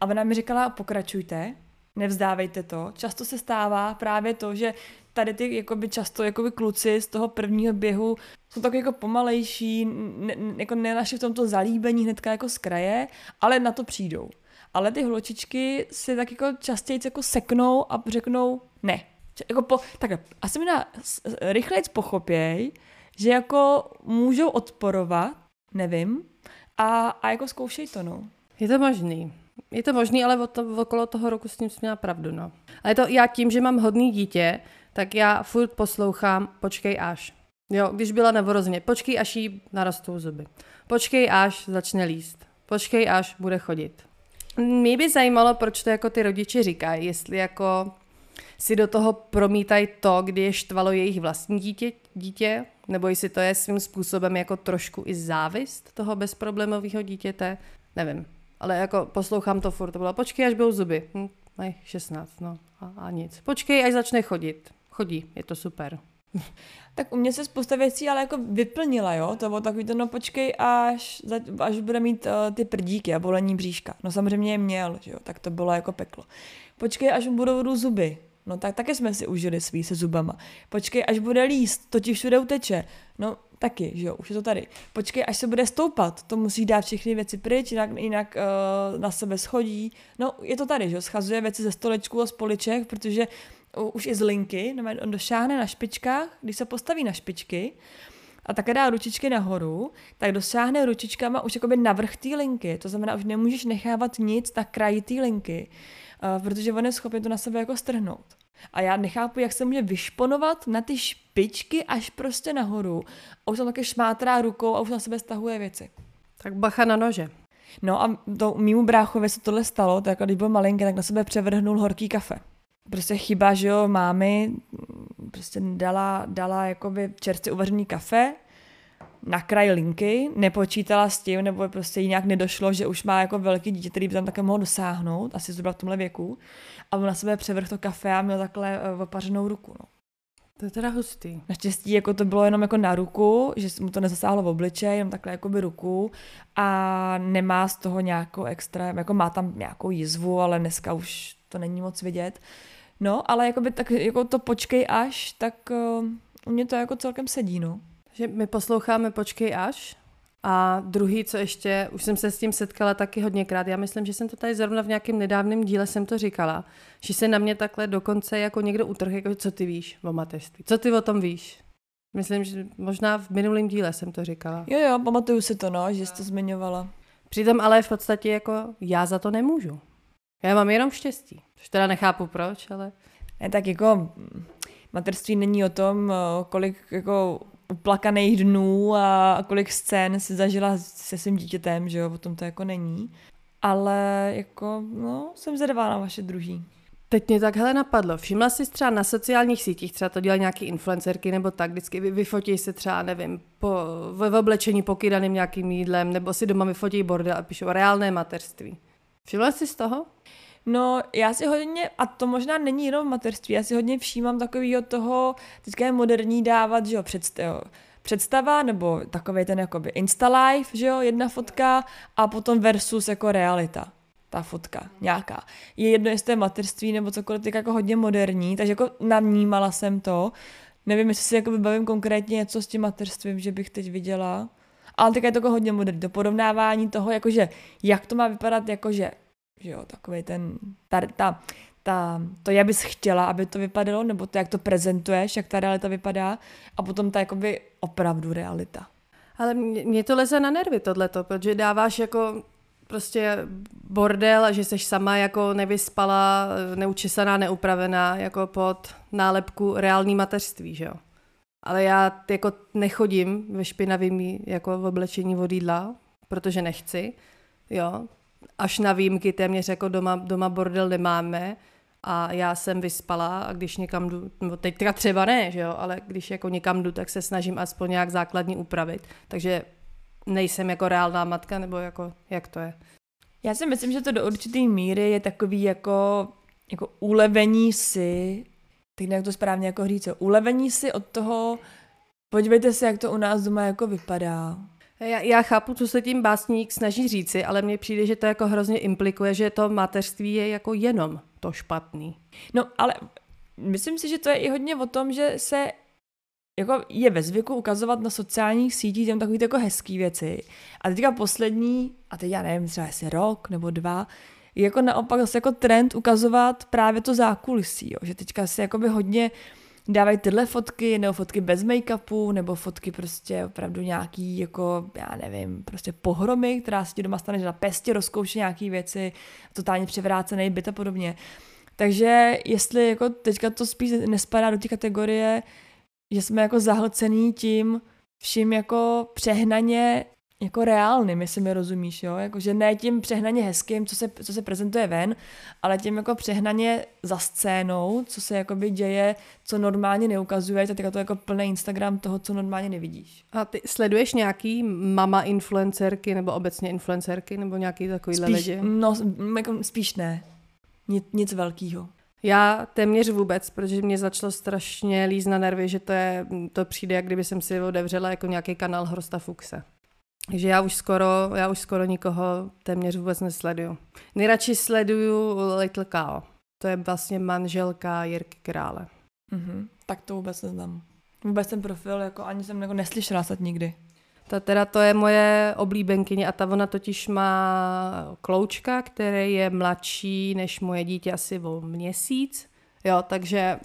A ona mi říkala, pokračujte, nevzdávejte to. Často se stává právě to, že tady ty jakoby často jakoby kluci z toho prvního běhu jsou tak jako pomalejší, ne, jako nenašli v tomto zalíbení hnedka jako z kraje, ale na to přijdou. Ale ty hločičky si tak jako častěji jako seknou a řeknou ne. Jako po, takhle, asi mi na rychleji pochopěj, že jako můžou odporovat, nevím, a, a jako zkoušej to, no. Je to možný. Je to možný, ale okolo toho roku s tím jsem měla pravdu, no. Ale to já tím, že mám hodný dítě, tak já furt poslouchám, počkej až. Jo, když byla nevorozně, počkej až jí narostou zuby. Počkej až začne líst. Počkej až bude chodit. Mě by zajímalo, proč to jako ty rodiče říkají, jestli jako si do toho promítají to, kdy je štvalo jejich vlastní dítě, dítě, nebo jestli to je svým způsobem jako trošku i závist toho bezproblémového dítěte, nevím. Ale jako poslouchám to furt, to bylo počkej, až budou zuby. Hm, mají 16, no a, a nic. Počkej, až začne chodit. Chodí, je to super. tak u mě se spousta věcí ale jako vyplnila, jo, to bylo takový to, no počkej, až, až bude mít uh, ty prdíky a bolení bříška. No samozřejmě je měl, že jo, tak to bylo jako peklo. Počkej, až mu budou zuby. No tak také jsme si užili svý se zubama. Počkej, až bude líst, to ti všude uteče. No taky, že jo, už je to tady. Počkej, až se bude stoupat, to musí dát všechny věci pryč, jinak, jinak uh, na sebe schodí. No je to tady, že jo, schazuje věci ze stolečků a z poliček, protože už i z linky, on došáhne na špičkách, když se postaví na špičky, a také dá ručičky nahoru, tak dosáhne ručičkama už jakoby na vrch té linky. To znamená, už nemůžeš nechávat nic na kraji té linky, uh, protože on je schopný to na sebe jako strhnout. A já nechápu, jak se může vyšponovat na ty špičky až prostě nahoru. A už tam také šmátrá rukou a už na sebe stahuje věci. Tak bacha na nože. No a to mýmu bráchovi se tohle stalo, tak když byl malinký, tak na sebe převrhnul horký kafe prostě chyba, že jo, mámy prostě dala, dala jakoby čerstvě uvařený kafe na kraj linky, nepočítala s tím, nebo prostě jí nějak nedošlo, že už má jako velký dítě, který by tam také mohl dosáhnout, asi zhruba v tomhle věku, a on na sebe převrch to kafe a měl takhle eh, opařenou ruku, no. To je teda hustý. Naštěstí jako to bylo jenom jako na ruku, že mu to nezasáhlo v obličej, jenom takhle jako by ruku a nemá z toho nějakou extra, jako má tam nějakou jizvu, ale dneska už to není moc vidět. No, ale jakoby tak jako to počkej až, tak uh, u mě to jako celkem sedí, no. Že my posloucháme Počkej až a druhý, co ještě, už jsem se s tím setkala taky hodněkrát, já myslím, že jsem to tady zrovna v nějakém nedávném díle jsem to říkala, že se na mě takhle dokonce jako někdo utrhl, jako co ty víš o mateřství, co ty o tom víš. Myslím, že možná v minulém díle jsem to říkala. Jo, jo, pamatuju si to, no, že jsi to zmiňovala. Přitom ale v podstatě jako já za to nemůžu. Já mám jenom štěstí. Což teda nechápu proč, ale... Ne, tak jako materství není o tom, kolik jako uplakaných dnů a, kolik scén si zažila se svým dítětem, že jo, potom to jako není. Ale jako, no, jsem zvedavá na vaše druhý. Teď mě takhle napadlo. Všimla jsi třeba na sociálních sítích, třeba to dělají nějaký influencerky nebo tak, vždycky vy, vyfotí se třeba, nevím, po, v, oblečení pokydaným nějakým jídlem, nebo si doma vyfotí bordel a píšou reálné materství. Všimla jsi z toho? No, já si hodně, a to možná není jenom v materství, já si hodně všímám takového toho, teďka je moderní dávat, že jo, představ, představa, nebo takový ten jakoby insta life, že jo, jedna fotka a potom versus jako realita ta fotka nějaká. Je jedno, jestli to je materství nebo cokoliv, tak jako hodně moderní, takže jako navnímala jsem to. Nevím, jestli si jako vybavím konkrétně něco s tím materstvím, že bych teď viděla. Ale tak je to jako hodně moderní. To porovnávání toho, jakože, jak to má vypadat, jakože, že jo, takový ten, ta, ta, ta, to, jak bys chtěla, aby to vypadalo, nebo to, jak to prezentuješ, jak ta realita vypadá, a potom ta jakoby opravdu realita. Ale mě to leze na nervy tohleto, protože dáváš jako prostě bordel a že jsi sama jako nevyspala, neučesaná, neupravená, jako pod nálepku reální mateřství, že jo. Ale já jako nechodím ve špinavým jako v oblečení od jídla, protože nechci, jo. Až na výjimky téměř jako doma, doma bordel nemáme a já jsem vyspala a když někam jdu, nebo teďka třeba ne, že jo, ale když jako někam jdu, tak se snažím aspoň nějak základní upravit. Takže nejsem jako reálná matka, nebo jako, jak to je? Já si myslím, že to do určité míry je takový jako, jako ulevení si, teď jak to správně jako říct, ulevení si od toho, podívejte se, jak to u nás doma jako vypadá. Já, já chápu, co se tím básník snaží říci, ale mně přijde, že to jako hrozně implikuje, že to mateřství je jako jenom to špatný. No, ale myslím si, že to je i hodně o tom, že se jako je ve zvyku ukazovat na sociálních sítích tam takový jako hezký věci. A teďka poslední, a teď já nevím, třeba jestli rok nebo dva, je jako naopak zase jako trend ukazovat právě to zákulisí, jo. že teďka se jakoby hodně dávají tyhle fotky, nebo fotky bez make-upu, nebo fotky prostě opravdu nějaký, jako, já nevím, prostě pohromy, která se ti doma stane, že na pestě rozkouše nějaký věci, totálně převrácený byt a podobně. Takže jestli jako teďka to spíš nespadá do té kategorie, že jsme jako zahlcený tím vším jako přehnaně jako reálným, jestli mi rozumíš, jo? Jako, že ne tím přehnaně hezkým, co se, co se prezentuje ven, ale tím jako přehnaně za scénou, co se jakoby děje, co normálně neukazuje, tak to jako plný Instagram toho, co normálně nevidíš. A ty sleduješ nějaký mama influencerky nebo obecně influencerky nebo nějaký takovýhle spíš, lidi? No, jako spíš ne. Nic, nic velkého. Já téměř vůbec, protože mě začalo strašně lízt na nervy, že to, je, to přijde, jak kdyby jsem si otevřela jako nějaký kanál Hrosta Fuxe. Takže já už skoro, já už skoro nikoho téměř vůbec nesleduju. Nejradši sleduju Little Cow. To je vlastně manželka Jirky Krále. Mm-hmm. Tak to vůbec neznám. Vůbec ten profil jako ani jsem jako neslyšela snad nikdy. Ta teda to je moje oblíbenkyně a ta ona totiž má kloučka, který je mladší než moje dítě asi o měsíc. Jo, takže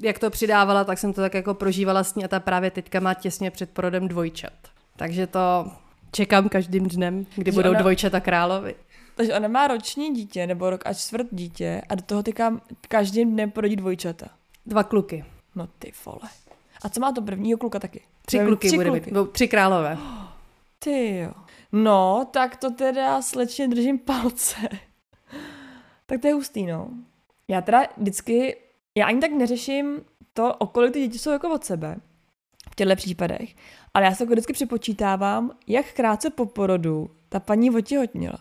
jak to přidávala, tak jsem to tak jako prožívala s ní a ta právě teďka má těsně před porodem dvojčat. Takže to čekám každým dnem, kdy Takže budou ona... dvojčata královi. Takže ona má roční dítě, nebo rok a čtvrt dítě a do toho teďka každým dnem porodí dvojčata. Dva kluky. No ty vole. A co má to prvního kluka taky? Tři kluky tři bude kluky. mít. Tři králové. ty jo. No, tak to teda slečně držím palce. tak to je hustý, no. Já teda vždycky, já ani tak neřeším to, o kolik ty děti jsou jako od sebe v těchto případech, ale já se jako vždycky připočítávám, jak krátce po porodu ta paní otěhotněla.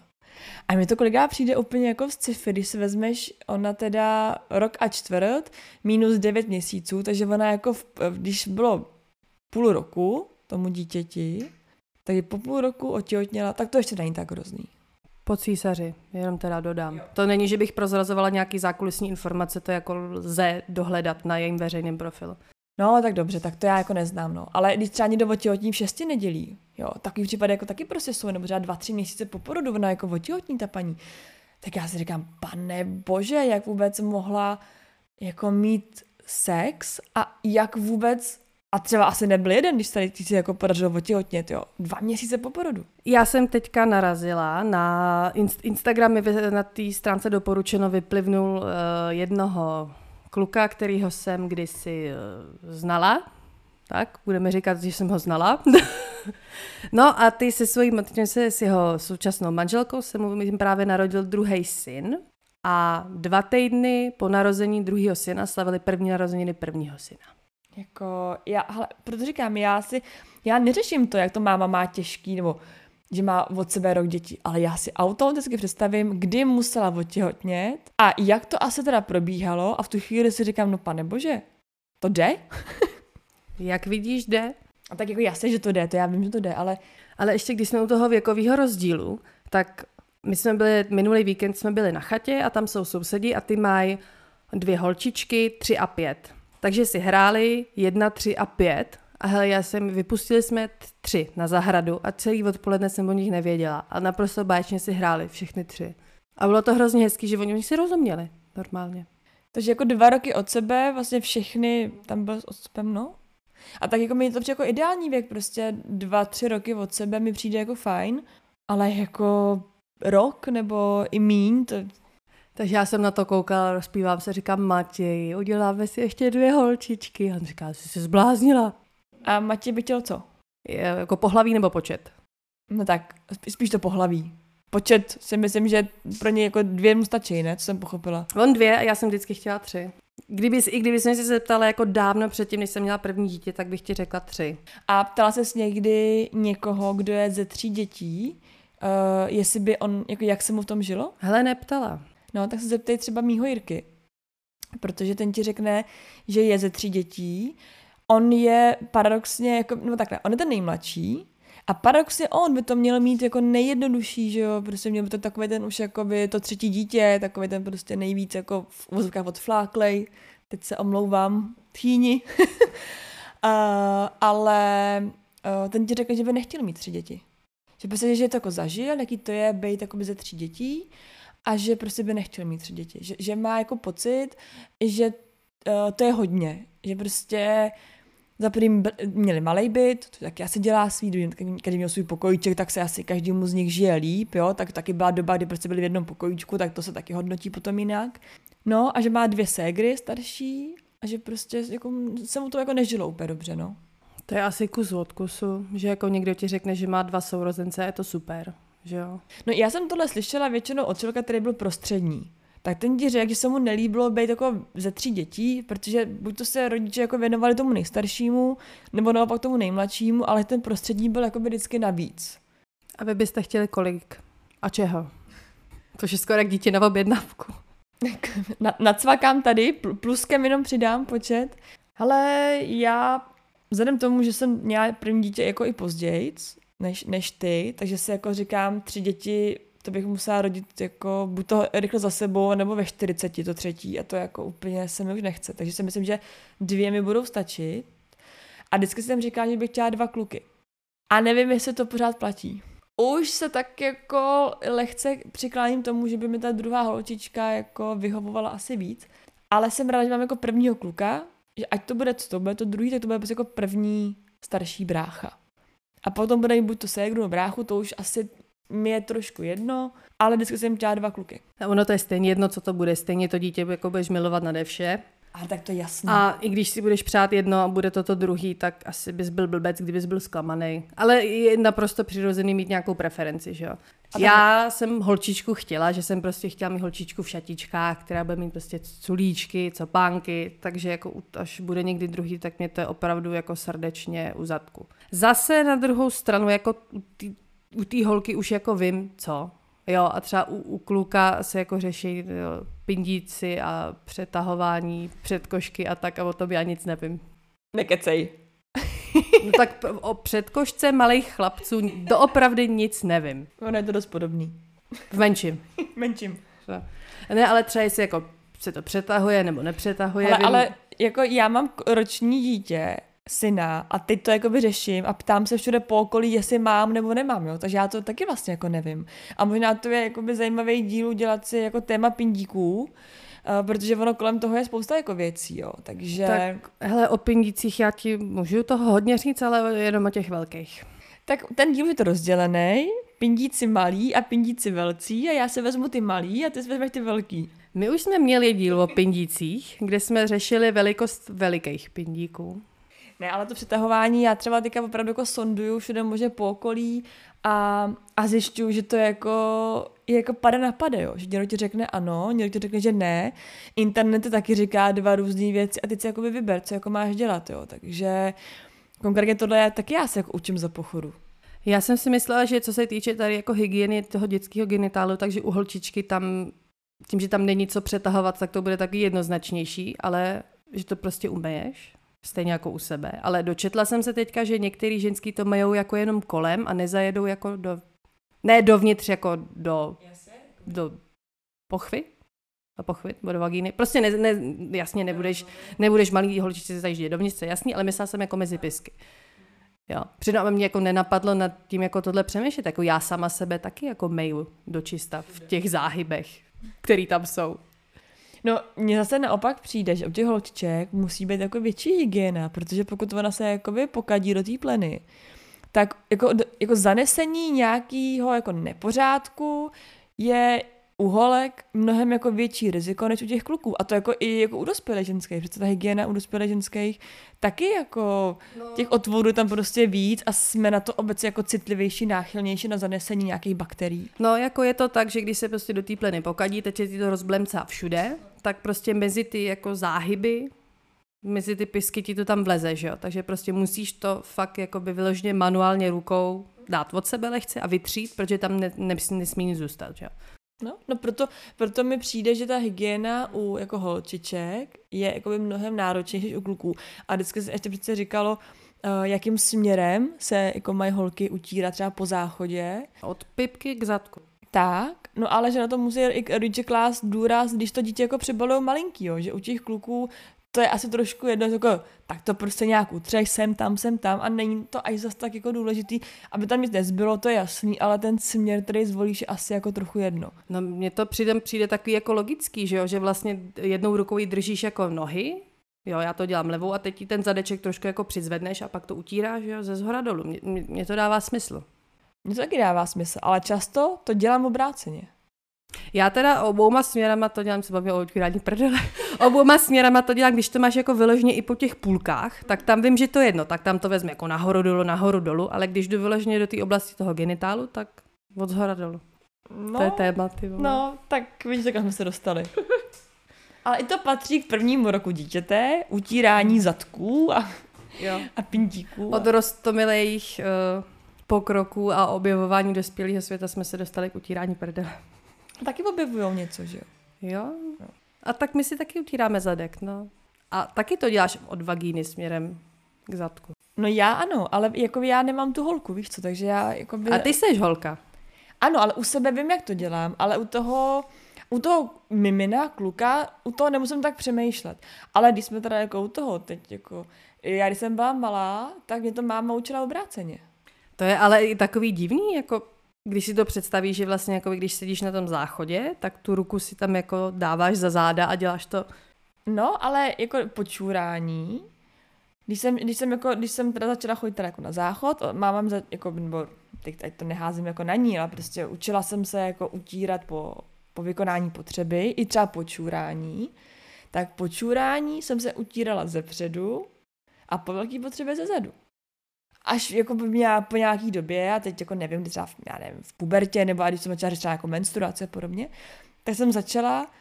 A mi to kolikrát přijde úplně jako v sci když si vezmeš, ona teda rok a čtvrt, minus devět měsíců, takže ona jako, v, když bylo půl roku tomu dítěti, tak po půl roku otěhotněla, tak to ještě není tak hrozný. Po císaři, jenom teda dodám. Jo. To není, že bych prozrazovala nějaký zákulisní informace, to jako lze dohledat na jejím veřejném profilu. No, tak dobře, tak to já jako neznám, no. Ale když třeba někdo otěhotní v šesti nedělí, jo, takový případ jako taky prostě jsou, nebo třeba dva, tři měsíce po porodu, ona jako otěhotní ta paní, tak já si říkám, pane bože, jak vůbec mohla jako mít sex a jak vůbec a třeba asi nebyl jeden, když tady si jako podařilo otěhotnět, jo. Dva měsíce po porodu. Já jsem teďka narazila na Instagram, na té stránce doporučeno vyplivnul uh, jednoho kluka, kterýho jsem kdysi uh, znala, tak budeme říkat, že jsem ho znala. no a ty se svojí se s jeho současnou manželkou se mu právě narodil druhý syn a dva týdny po narození druhého syna slavili první narozeniny prvního syna. Jako, já, ale proto říkám, já si, já neřeším to, jak to máma má těžký, nebo že má od sebe rok dětí, ale já si automaticky představím, kdy musela otěhotnět a jak to asi teda probíhalo a v tu chvíli si říkám, no pane bože, to jde? jak vidíš, jde? A tak jako jasně, že to jde, to já vím, že to jde, ale... Ale ještě když jsme u toho věkového rozdílu, tak my jsme byli, minulý víkend jsme byli na chatě a tam jsou sousedí a ty mají dvě holčičky, tři a pět. Takže si hráli jedna, tři a pět a hele, já jsem, vypustili jsme tři na zahradu a celý odpoledne jsem o nich nevěděla. A naprosto báječně si hráli všechny tři. A bylo to hrozně hezký, že oni si rozuměli normálně. Takže jako dva roky od sebe, vlastně všechny tam byl s odstupem, no? A tak jako mi to přijde jako ideální věk, prostě dva, tři roky od sebe mi přijde jako fajn, ale jako rok nebo i míň, to... Takže já jsem na to koukala, rozpívám se, říkám Matěj, uděláme si ještě dvě holčičky. A on říká, jsi se zbláznila. A Matěj by chtěl co? Je, jako pohlaví nebo počet? No tak, spíš to pohlaví. Počet si myslím, že pro ně jako dvě mu stačí, ne? Co jsem pochopila. On dvě a já jsem vždycky chtěla tři. Kdyby, I kdyby se si zeptala jako dávno předtím, než jsem měla první dítě, tak bych ti řekla tři. A ptala se někdy někoho, kdo je ze tří dětí, uh, jestli by on, jako jak se mu v tom žilo? Hele, neptala. No, tak se zeptej třeba mýho Jirky. Protože ten ti řekne, že je ze tří dětí. On je paradoxně, jako, no takhle, on je ten nejmladší, a paradoxně on by to měl mít jako nejjednodušší, že jo, prostě měl by to takový ten už jako by to třetí dítě, takový ten prostě nejvíc jako v vozovkách odfláklej, teď se omlouvám, tchýni, uh, ale uh, ten ti řekl, že by nechtěl mít tři děti. Že prostě, že to jako zažil, jaký to je být jako ze tří dětí a že prostě by nechtěl mít tři děti. Že, že má jako pocit, že uh, to je hodně. Že prostě za prvým měli malý byt, to taky asi dělá svý, každý měl svůj pokojíček, tak se asi každému z nich žije líp, jo, tak taky byla doba, kdy prostě byli v jednom pokojíčku, tak to se taky hodnotí potom jinak. No a že má dvě ségry starší a že prostě jako, se mu to jako nežilo úplně dobře, no. To je asi kus od kusu, že jako někdo ti řekne, že má dva sourozence, je to super, že jo? No já jsem tohle slyšela většinou od člověka, který byl prostřední. Tak ten ti řekl, že se mu nelíbilo být jako ze tří dětí, protože buď to se rodiče jako věnovali tomu nejstaršímu, nebo naopak tomu nejmladšímu, ale ten prostřední byl jako vždycky navíc. A vy byste chtěli kolik? A čeho? To je skoro jak dítě na objednávku. Na, nacvakám tady, pluskem jenom přidám počet. Ale já vzhledem tomu, že jsem měla první dítě jako i později, než, než ty, takže si jako říkám, tři děti, to bych musela rodit jako buď to rychle za sebou, nebo ve 40 to třetí a to jako úplně se mi už nechce. Takže si myslím, že dvě mi budou stačit. A vždycky jsem říkala, že bych chtěla dva kluky. A nevím, jestli to pořád platí. Už se tak jako lehce přikláním tomu, že by mi ta druhá holčička jako vyhovovala asi víc. Ale jsem ráda, že mám jako prvního kluka, že ať to bude co to bude to druhý, tak to bude prostě jako první starší brácha. A potom bude buď to ségru nebo bráchu, to už asi mi je trošku jedno, ale vždycky jsem chtěla dva kluky. A ono to je stejně jedno, co to bude, stejně to dítě jako budeš milovat nade vše. A tak to je jasné. A i když si budeš přát jedno a bude to to druhý, tak asi bys byl blbec, kdybys byl zklamaný. Ale je naprosto přirozený mít nějakou preferenci, že jo. Já jsem holčičku chtěla, že jsem prostě chtěla mít holčičku v šatičkách, která bude mít prostě culíčky, copánky, takže jako až bude někdy druhý, tak mě to je opravdu jako srdečně u zadku. Zase na druhou stranu, jako u té holky už jako vím, co. Jo, a třeba u, u kluka se jako řeší jo, pindíci a přetahování předkošky a tak a o tom já nic nevím. Nekecej. No tak o předkošce malých chlapců doopravdy nic nevím. Ono je to dost podobný. V menším. menším. Ne, ale třeba jestli jako se to přetahuje nebo nepřetahuje. Ale, ale jako já mám roční dítě, syna a teď to jakoby řeším a ptám se všude po okolí, jestli mám nebo nemám, jo, takže já to taky vlastně jako nevím. A možná to je jakoby zajímavý díl udělat si jako téma pindíků, Uh, protože ono kolem toho je spousta jako věcí, jo, takže... Tak, hele, o pindících já ti můžu toho hodně říct, ale jenom o těch velkých. Tak ten díl je to rozdělený, pindíci malí a pindíci velcí a já se vezmu ty malí a ty si vezmeš ty velký. My už jsme měli díl o pindících, kde jsme řešili velikost velikých pindíků. Ne, ale to přetahování, já třeba teďka opravdu jako sonduju všude možně po okolí a, a zjišťuju, že to je jako, je jako pada na pade, jo. Že někdo ti řekne ano, někdo ti řekne, že ne. Internet taky říká dva různé věci a ty si jakoby vyber, co jako máš dělat, jo. Takže konkrétně tohle já taky já se jako učím za pochodu. Já jsem si myslela, že co se týče tady jako hygieny toho dětského genitálu, takže u holčičky tam, tím, že tam není co přetahovat, tak to bude taky jednoznačnější, ale že to prostě umeješ, stejně jako u sebe. Ale dočetla jsem se teďka, že některý ženský to majou jako jenom kolem a nezajedou jako do, ne dovnitř, jako do, do pochvy, do pochvy, do vagíny. Prostě ne, ne, jasně nebudeš, nebudeš malý holčičce zajíždět dovnitř, jasný, ale myslela jsem jako mezi pisky. Jo. Přitom mě jako nenapadlo nad tím jako tohle přemýšlet, jako já sama sebe taky jako mail do čista v těch záhybech, který tam jsou. No, mně zase naopak přijde, že u těch holčiček musí být jako větší hygiena, protože pokud ona se jakoby pokadí do té pleny, tak jako, jako zanesení nějakého jako nepořádku je u holek mnohem jako větší riziko než u těch kluků. A to jako i jako u dospělých ženských. Přece ta hygiena u dospělých ženských taky jako no. těch otvorů tam prostě víc a jsme na to obecně jako citlivější, náchylnější na zanesení nějakých bakterií. No jako je to tak, že když se prostě do té pleny pokadí, teď je to rozblemcá všude, tak prostě mezi ty jako záhyby mezi ty pisky ti to tam vleze, že jo? Takže prostě musíš to fakt jako by vyloženě manuálně rukou dát od sebe lehce a vytřít, protože tam ne, ne, nesmí nic zůstat, že jo? No, no proto, proto mi přijde, že ta hygiena u jako holčiček je jako by mnohem náročnější než u kluků. A vždycky se ještě přece říkalo, uh, jakým směrem se jako mají holky utírat třeba po záchodě. Od pipky k zadku. Tak, no ale že na to musí i rodiče klást důraz, když to dítě jako přebalují malinký, jo, že u těch kluků to je asi trošku jedno, jako, tak to prostě nějak utřeš sem, tam, sem, tam a není to až zase tak jako důležitý, aby tam nic nezbylo, to je jasný, ale ten směr, který zvolíš, je asi jako trochu jedno. No mně to přijde, přijde takový jako logický, že jo, že vlastně jednou rukou ji držíš jako nohy, Jo, já to dělám levou a teď ti ten zadeček trošku jako přizvedneš a pak to utíráš jo, ze zhora dolů. Mně to dává smysl. Mně to taky dává smysl, ale často to dělám obráceně. Já teda obouma směrama to dělám, se bavím o otvírání prdele, obouma směrama to dělám, když to máš jako vyloženě i po těch půlkách, tak tam vím, že to je jedno, tak tam to vezme jako nahoru dolů, nahoru dolů, ale když jdu vyloženě do té oblasti toho genitálu, tak od zhora dolů. No, to je téma, ty vole. No, tak vidíte, kam jsme se dostali. Ale i to patří k prvnímu roku dítěte, utírání zadků a, jo. a pintíků. Od rostomilejch uh, pokroků a objevování dospělého světa jsme se dostali k utírání prdele. Taky objevují něco, že jo? Jo. A tak my si taky utíráme zadek, no. A taky to děláš od vagíny směrem k zadku. No já ano, ale jako já nemám tu holku, víš co, takže já jako by... A ty jsi holka. Ano, ale u sebe vím, jak to dělám, ale u toho, u toho mimina, kluka, u toho nemusím tak přemýšlet. Ale když jsme teda jako u toho teď, jako, já když jsem byla malá, tak mě to máma učila obráceně. To je ale i takový divný, jako když si to představíš, že vlastně jako když sedíš na tom záchodě, tak tu ruku si tam jako dáváš za záda a děláš to. No, ale jako počůrání, když jsem, když jsem, jako, když jsem teda začala chodit teda jako na záchod, mám za, jako, nebo teď, ať to neházím jako na ní, ale prostě učila jsem se jako utírat po, po vykonání potřeby, i třeba počůrání, tak počůrání jsem se utírala ze předu a po velký potřebě ze zadu až jako by mě po nějaký době, a teď jako nevím, třeba v, já nevím, v pubertě, nebo když jsem začala řešit jako menstruace a podobně, tak jsem začala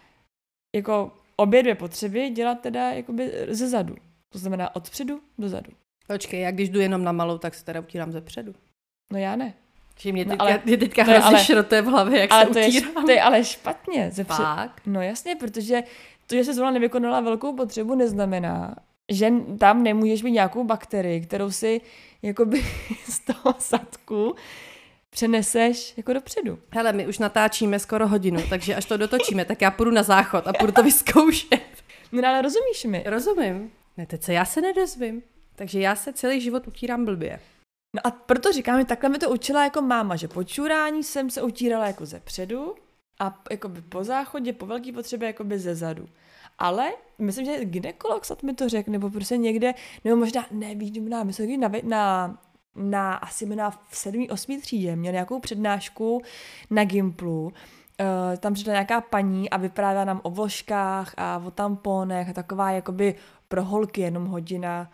jako obě dvě potřeby dělat teda jakoby ze zadu. To znamená od předu do zadu. Počkej, já když jdu jenom na malou, tak se teda utírám ze předu. No já ne. Že mě no, teďka, ale, mě teďka hrozně ale, šrote v hlavě, jak ale se to utírám. Je, to je ale špatně. Ze před... No jasně, protože to, že se zrovna nevykonala velkou potřebu, neznamená, že tam nemůžeš mít nějakou bakterii, kterou si jakoby z toho sadku přeneseš jako dopředu. Hele, my už natáčíme skoro hodinu, takže až to dotočíme, tak já půjdu na záchod a půjdu to vyzkoušet. No ale rozumíš mi? Rozumím. Ne, teď se já se nedozvím. Takže já se celý život utírám blbě. No a proto říkám, že takhle mi to učila jako máma, že po čurání jsem se utírala jako ze předu a jakoby po záchodě, po velký potřebě jakoby ze zadu. Ale myslím, že ginekolog snad mi to řekl, nebo prostě někde, nebo možná, nevím, na, myslím, na, na, na asi na v 7. 8. třídě měl nějakou přednášku na Gimplu, Uh, tam přišla nějaká paní a vyprávěla nám o vložkách a o tamponech a taková jakoby pro holky jenom hodina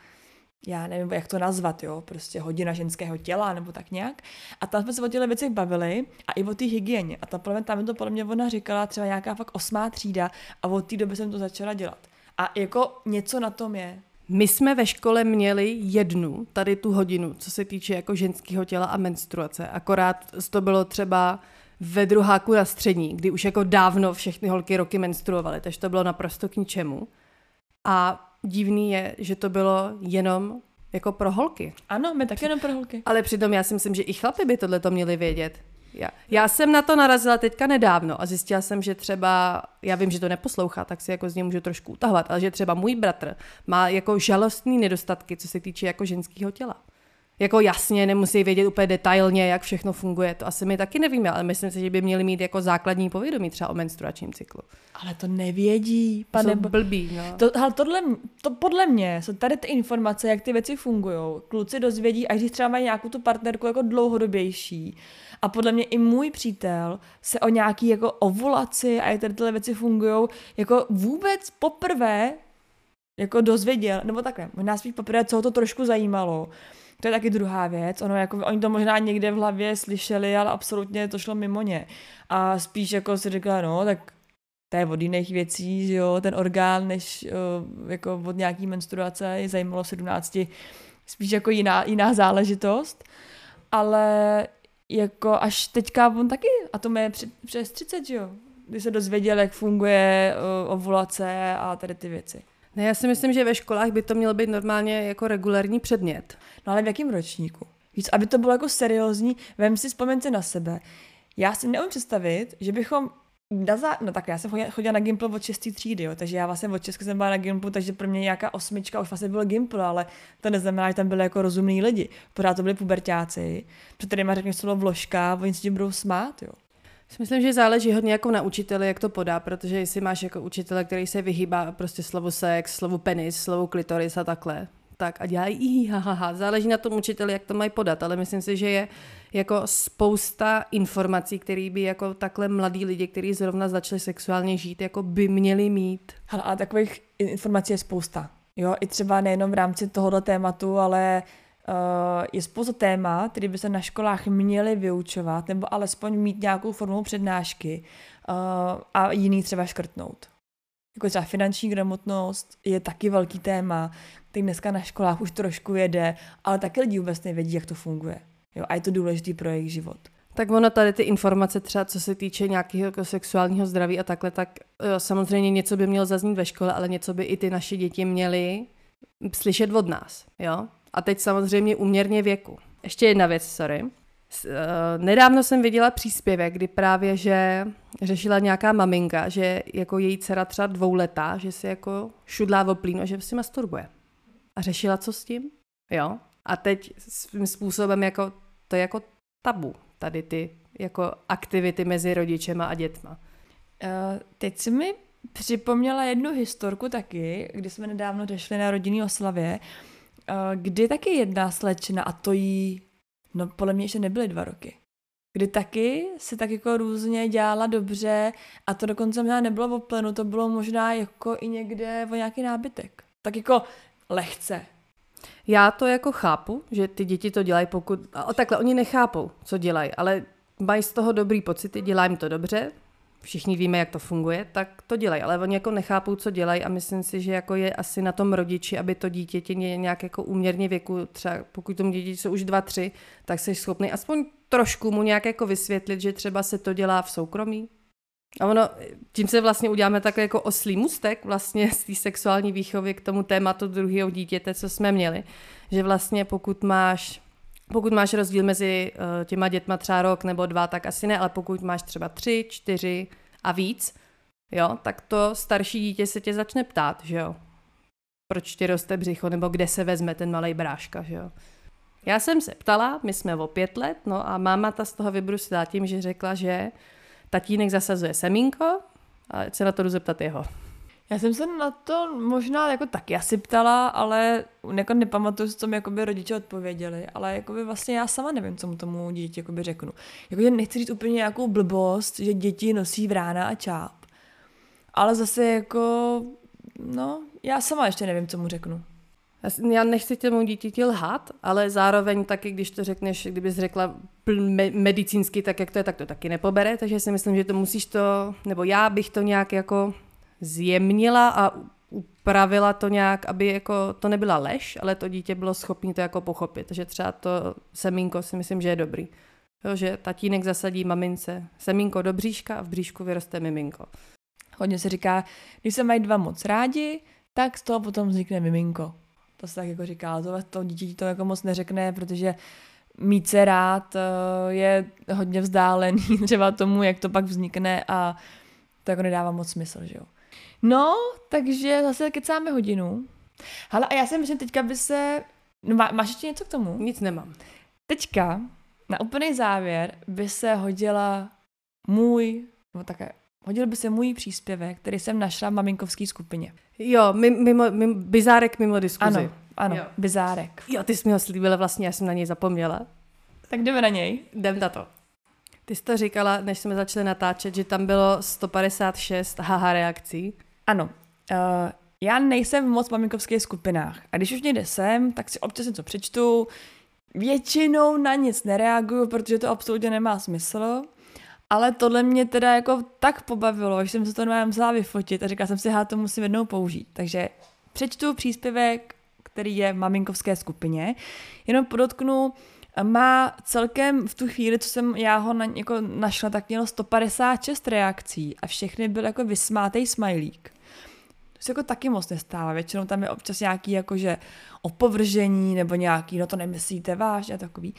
já nevím, jak to nazvat, jo, prostě hodina ženského těla nebo tak nějak. A tam jsme se o těchto věcech bavili a i o té hygieně. A ta, tam to podle mě ona říkala třeba nějaká fakt osmá třída a od té doby jsem to začala dělat. A jako něco na tom je. My jsme ve škole měli jednu, tady tu hodinu, co se týče jako ženského těla a menstruace. Akorát to bylo třeba ve druháku na střední, kdy už jako dávno všechny holky roky menstruovaly, takže to bylo naprosto k ničemu. A divný je, že to bylo jenom jako pro holky. Ano, my taky jenom pro holky. Ale přitom já si myslím, že i chlapi by tohle to měli vědět. Já, já jsem na to narazila teďka nedávno a zjistila jsem, že třeba, já vím, že to neposlouchá, tak si jako z něj můžu trošku utahovat, ale že třeba můj bratr má jako žalostný nedostatky, co se týče jako ženského těla jako jasně nemusí vědět úplně detailně, jak všechno funguje. To asi my taky nevíme, ale myslím si, že by měli mít jako základní povědomí třeba o menstruačním cyklu. Ale to nevědí, pane. Jsou blbý, no. To, ale tohle, to podle mě jsou tady ty informace, jak ty věci fungují. Kluci dozvědí, až když třeba mají nějakou tu partnerku jako dlouhodobější. A podle mě i můj přítel se o nějaký jako ovulaci a jak tady tyhle věci fungují, jako vůbec poprvé jako dozvěděl, nebo takhle, možná spíš poprvé, co ho to trošku zajímalo to je taky druhá věc. Ono, jako, oni to možná někde v hlavě slyšeli, ale absolutně to šlo mimo ně. A spíš jako si řekla, no, tak to je od jiných věcí, že jo, ten orgán, než uh, jako od nějaký menstruace je zajímalo 17, spíš jako jiná, jiná záležitost. Ale jako až teďka on taky, a to je přes 30, že jo, kdy se dozvěděl, jak funguje uh, ovulace a tady ty věci. Ne, já si myslím, že ve školách by to mělo být normálně jako regulární předmět. No ale v jakém ročníku? Víc, aby to bylo jako seriózní, vem si, vzpomeňte na sebe. Já si neumím představit, že bychom na. No tak já jsem chodila, chodila na Gimpl od 6. třídy, jo, takže já vlastně od Česka jsem byla na Gimplu, takže pro mě nějaká osmička už vlastně byl Gimpl, ale to neznamená, že tam byly jako rozumní lidi. Pořád to byli pubertáci, před kterými řekneš slovo vložka, oni si tím budou smát, jo. Myslím, že záleží hodně jako na učiteli, jak to podá, protože jestli máš jako učitele, který se vyhýbá prostě slovu sex, slovu penis, slovu klitoris a takhle, tak a dělají ha, ha, ha. Záleží na tom učiteli, jak to mají podat, ale myslím si, že je jako spousta informací, které by jako takhle mladí lidi, kteří zrovna začali sexuálně žít, jako by měli mít. Hala, a takových informací je spousta. Jo, i třeba nejenom v rámci tohoto tématu, ale je spousta témat, které by se na školách měly vyučovat, nebo alespoň mít nějakou formou přednášky uh, a jiný třeba škrtnout. Jako třeba finanční gramotnost je taky velký téma, který dneska na školách už trošku jede, ale taky lidi vůbec nevědí, jak to funguje. Jo, a je to důležitý pro jejich život. Tak ono tady ty informace třeba, co se týče nějakého jako sexuálního zdraví a takhle, tak jo, samozřejmě něco by mělo zaznít ve škole, ale něco by i ty naše děti měly slyšet od nás, jo? A teď samozřejmě uměrně věku. Ještě jedna věc, sorry. Eh, nedávno jsem viděla příspěvek, kdy právě, že řešila nějaká maminka, že jako její dcera třeba dvouletá, že si jako šudlá v oplínu a že si masturbuje. A řešila, co s tím? Jo. A teď svým způsobem jako, to je jako tabu, tady ty jako aktivity mezi rodičema a dětma. Uh, teď si mi připomněla jednu historku taky, kdy jsme nedávno řešili na rodinný oslavě, uh, kdy taky jedna slečna, a to jí, no podle mě ještě nebyly dva roky, kdy taky se tak jako různě dělala dobře a to dokonce možná nebylo v plenu, to bylo možná jako i někde o nějaký nábytek. Tak jako lehce. Já to jako chápu, že ty děti to dělají, pokud... A takhle, oni nechápou, co dělají, ale mají z toho dobrý pocity, dělají jim to dobře, všichni víme, jak to funguje, tak to dělají, ale oni jako nechápou, co dělají a myslím si, že jako je asi na tom rodiči, aby to dítě tě nějak jako úměrně věku, třeba pokud tomu dítě jsou už dva, tři, tak jsi schopný aspoň trošku mu nějak jako vysvětlit, že třeba se to dělá v soukromí, a ono, tím se vlastně uděláme takhle jako oslý mustek vlastně z té sexuální výchovy k tomu tématu druhého dítěte, co jsme měli. Že vlastně pokud máš, pokud máš rozdíl mezi uh, těma dětma třeba rok nebo dva, tak asi ne, ale pokud máš třeba tři, čtyři a víc, jo, tak to starší dítě se tě začne ptát, že jo. Proč ti roste břicho, nebo kde se vezme ten malý bráška, že jo. Já jsem se ptala, my jsme o pět let, no a máma ta z toho vybrusila tím, že řekla, že tatínek zasazuje semínko a se na to jdu zeptat jeho. Já jsem se na to možná jako taky asi ptala, ale jako nepamatuju, co mi jakoby rodiče odpověděli, ale jakoby vlastně já sama nevím, co mu tomu dítě jakoby řeknu. Jakože nechci říct úplně nějakou blbost, že děti nosí vrána a čáp. Ale zase jako, no, já sama ještě nevím, co mu řeknu. Já nechci těmu dítěti lhat, ale zároveň taky, když to řekneš, kdybys řekla medicínsky, tak jak to je, tak to taky nepobere, takže si myslím, že to musíš to, nebo já bych to nějak jako zjemnila a upravila to nějak, aby jako to nebyla lež, ale to dítě bylo schopné to jako pochopit. Takže třeba to semínko si myslím, že je dobrý. Jo, že tatínek zasadí mamince semínko do bříška a v bříšku vyroste miminko. Hodně se říká, když se mají dva moc rádi, tak z toho potom vznikne miminko. To se tak jako říká, to, to dítě to jako moc neřekne, protože mít se rád eh, je hodně vzdálený třeba tomu, jak to pak vznikne a to jako nedává moc smysl, že jo. No, takže zase kecáme hodinu. Ale a já si myslím, teďka by se... No, má, máš ještě něco k tomu? Nic nemám. Teďka, na úplný závěr, by se hodila můj, nebo také, hodil by se můj příspěvek, který jsem našla v maminkovské skupině. Jo, mimo, mimo, bizárek mimo diskuzi. Ano, ano, jo. bizárek. Jo, ty jsi mi ho slíbila vlastně, já jsem na něj zapomněla. Tak jdeme na něj. Jdem na to. Ty jsi to říkala, než jsme začali natáčet, že tam bylo 156 haha reakcí. Ano. Uh, já nejsem moc v maminkovských skupinách. A když už někde jsem, tak si občas něco přečtu. Většinou na nic nereaguju, protože to absolutně nemá smysl. Ale tohle mě teda jako tak pobavilo, že jsem se to normálně musela vyfotit a říkala jsem si, já to musím jednou použít. Takže přečtu příspěvek, který je v maminkovské skupině. Jenom podotknu, má celkem v tu chvíli, co jsem já ho na, jako našla, tak mělo 156 reakcí a všechny byl jako vysmátej smajlík. To se jako taky moc nestává. Většinou tam je občas nějaký jakože opovržení nebo nějaký, no to nemyslíte vážně a takový.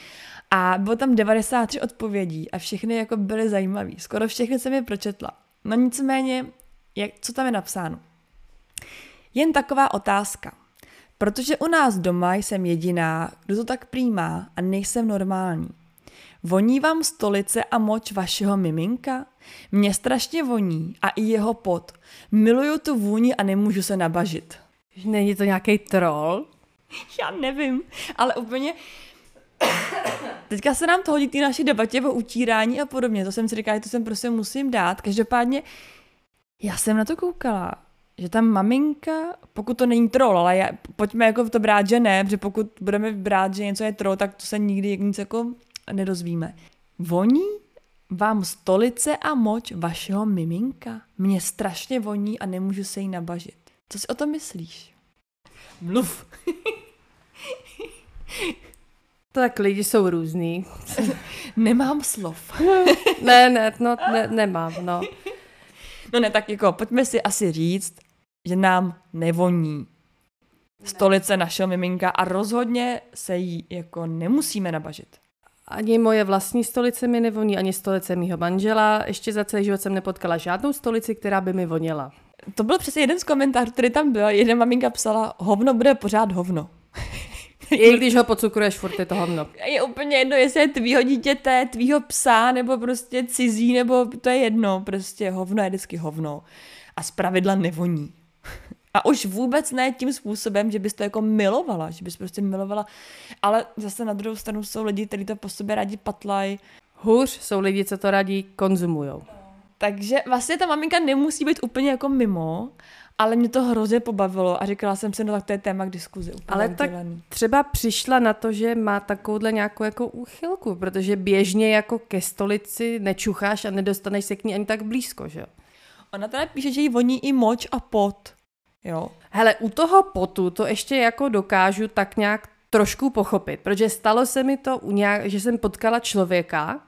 A bylo tam 93 odpovědí a všechny jako byly zajímavé. Skoro všechny jsem je pročetla. No nicméně, jak, co tam je napsáno? Jen taková otázka. Protože u nás doma jsem jediná, kdo to tak přijímá a nejsem normální. Voní vám stolice a moč vašeho miminka? Mně strašně voní a i jeho pot. Miluju tu vůni a nemůžu se nabažit. Není to nějaký troll? Já nevím, ale úplně... Teďka se nám to hodí ty naší debatě o utírání a podobně. To jsem si říkala, že to jsem prostě musím dát. Každopádně já jsem na to koukala že ta maminka, pokud to není troll, ale já, pojďme jako to brát, že ne, protože pokud budeme brát, že něco je troll, tak to se nikdy nic jako nedozvíme. Voní vám stolice a moč vašeho miminka? Mně strašně voní a nemůžu se jí nabažit. Co si o tom myslíš? Mluv. tak lidi jsou různý. Nemám slov. ne, ne, no, ne, nemám, no. No ne, tak jako pojďme si asi říct, že nám nevoní stolice našeho miminka a rozhodně se jí jako nemusíme nabažit. Ani moje vlastní stolice mi nevoní, ani stolice mýho manžela. Ještě za celý život jsem nepotkala žádnou stolici, která by mi voněla. To byl přesně jeden z komentářů, který tam byl. Jeden maminka psala, hovno bude pořád hovno. I když ho pocukruješ, furt je to hovno. Je úplně jedno, jestli je tvýho dítěte, tvýho psa, nebo prostě cizí, nebo to je jedno. Prostě hovno je vždycky hovno. A zpravidla nevoní. A už vůbec ne tím způsobem, že bys to jako milovala, že bys prostě milovala, ale zase na druhou stranu jsou lidi, kteří to po sobě rádi patlají. Hůř jsou lidi, co to rádi konzumujou. Takže vlastně ta maminka nemusí být úplně jako mimo, ale mě to hrozně pobavilo a říkala jsem si, no tak to je téma k diskuzi. ale tak třeba přišla na to, že má takovouhle nějakou jako úchylku, protože běžně jako ke stolici nečucháš a nedostaneš se k ní ani tak blízko, že jo? Ona teda píše, že jí voní i moč a pot. Jo. Hele, u toho potu to ještě jako dokážu tak nějak trošku pochopit, protože stalo se mi to, u nějak, že jsem potkala člověka,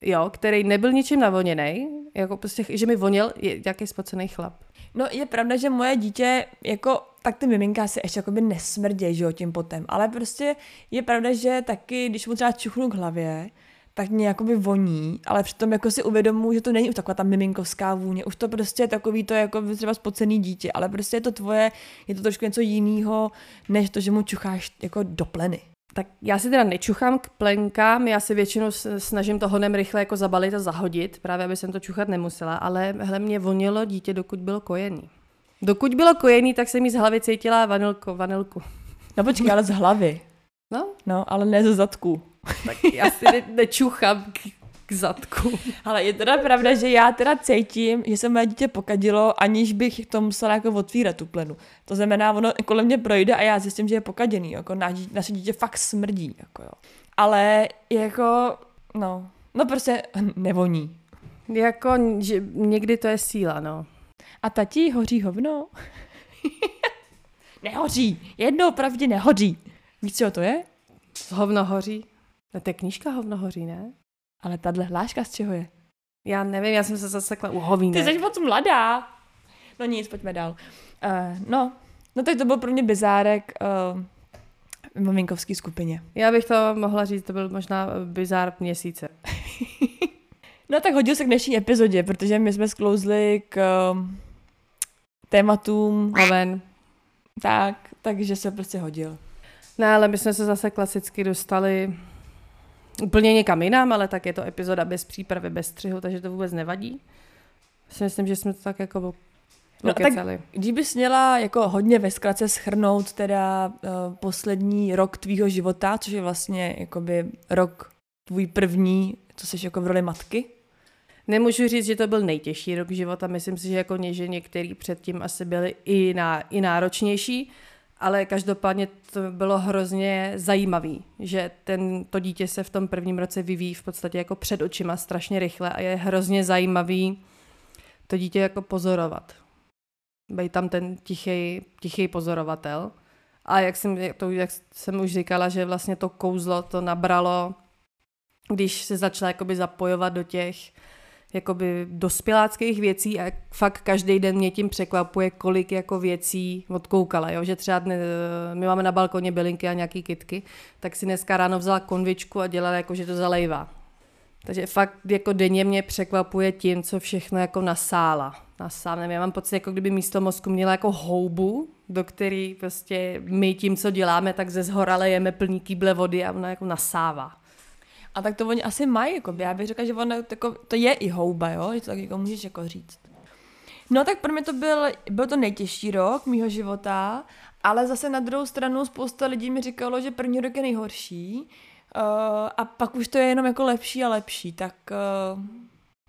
jo, který nebyl ničím navoněný, jako prostě, že mi voněl nějaký spocený chlap. No je pravda, že moje dítě, jako, tak ty miminka si ještě jakoby nesmrdějí, že jo, tím potem, ale prostě je pravda, že taky, když mu třeba čuchnu k hlavě, tak mě jakoby voní, ale přitom jako si uvědomuji, že to není už taková ta miminkovská vůně, už to prostě je takový to jako třeba spocený dítě, ale prostě je to tvoje, je to trošku něco jiného, než to, že mu čucháš jako do pleny. Tak já si teda nečuchám k plenkám, já si většinou snažím to honem rychle jako zabalit a zahodit, právě aby jsem to čuchat nemusela, ale hle mě vonilo dítě, dokud bylo kojený. Dokud bylo kojený, tak jsem mi z hlavy cítila vanilko, vanilku. No počkej, ale z hlavy. No? No, ale ne ze zadku. Tak já si ne, nečuchám k k zadku. Ale je teda pravda, že já teda cítím, že se moje dítě pokadilo, aniž bych to musela jako otvírat tu plenu. To znamená, ono kolem mě projde a já zjistím, že je pokaděný. Jako na, naše dítě fakt smrdí. Jako jo. Ale jako, no, no prostě nevoní. Jako, že někdy to je síla, no. A tati hoří hovno? nehoří. Jednou pravdě nehoří. Víš, co to je? Hovno hoří? No to je knížka Hovno hoří, ne? Ale tahle hláška z čeho je? Já nevím, já jsem se zasekla u hovínek. Ty jsi moc mladá. No nic, pojďme dál. Uh, no, no tak to byl pro mě bizárek uh, v maminkovské skupině. Já bych to mohla říct, to byl možná bizár měsíce. no tak hodil se k dnešní epizodě, protože my jsme sklouzli k uh, tématům. Hoven. Tak, takže se prostě hodil. Ne, ale my jsme se zase klasicky dostali úplně někam jinam, ale tak je to epizoda bez přípravy, bez střihu, takže to vůbec nevadí. Si myslím, že jsme to tak jako No, tak když bys měla jako hodně ve zkratce schrnout teda uh, poslední rok tvýho života, což je vlastně jakoby rok tvůj první, co jsi jako v roli matky? Nemůžu říct, že to byl nejtěžší rok života, myslím si, že jako ně, že některý předtím asi byly i, na, i náročnější, ale každopádně to bylo hrozně zajímavý, že ten, to dítě se v tom prvním roce vyvíjí v podstatě jako před očima strašně rychle a je hrozně zajímavý to dítě jako pozorovat. Bej tam ten tichý, tichý pozorovatel. A jak jsem, to, jak jsem už říkala, že vlastně to kouzlo to nabralo, když se začala jakoby zapojovat do těch jakoby dospěláckých věcí a fakt každý den mě tím překvapuje, kolik jako věcí odkoukala, jo? že třeba dne, my máme na balkoně bylinky a nějaký kitky, tak si dneska ráno vzala konvičku a dělala jako, že to zalejvá. Takže fakt jako denně mě překvapuje tím, co všechno jako nasála. Nasám, já mám pocit, jako kdyby místo mozku měla jako houbu, do který prostě my tím, co děláme, tak ze zhora lejeme plný kýble vody a ona jako nasává. A tak to oni asi mají, jako já bych řekla, že ono, jako, to je i houba, jo, že to tak jako můžeš jako říct. No tak pro mě to byl, byl to nejtěžší rok mýho života, ale zase na druhou stranu spousta lidí mi říkalo, že první rok je nejhorší uh, a pak už to je jenom jako lepší a lepší, tak, uh,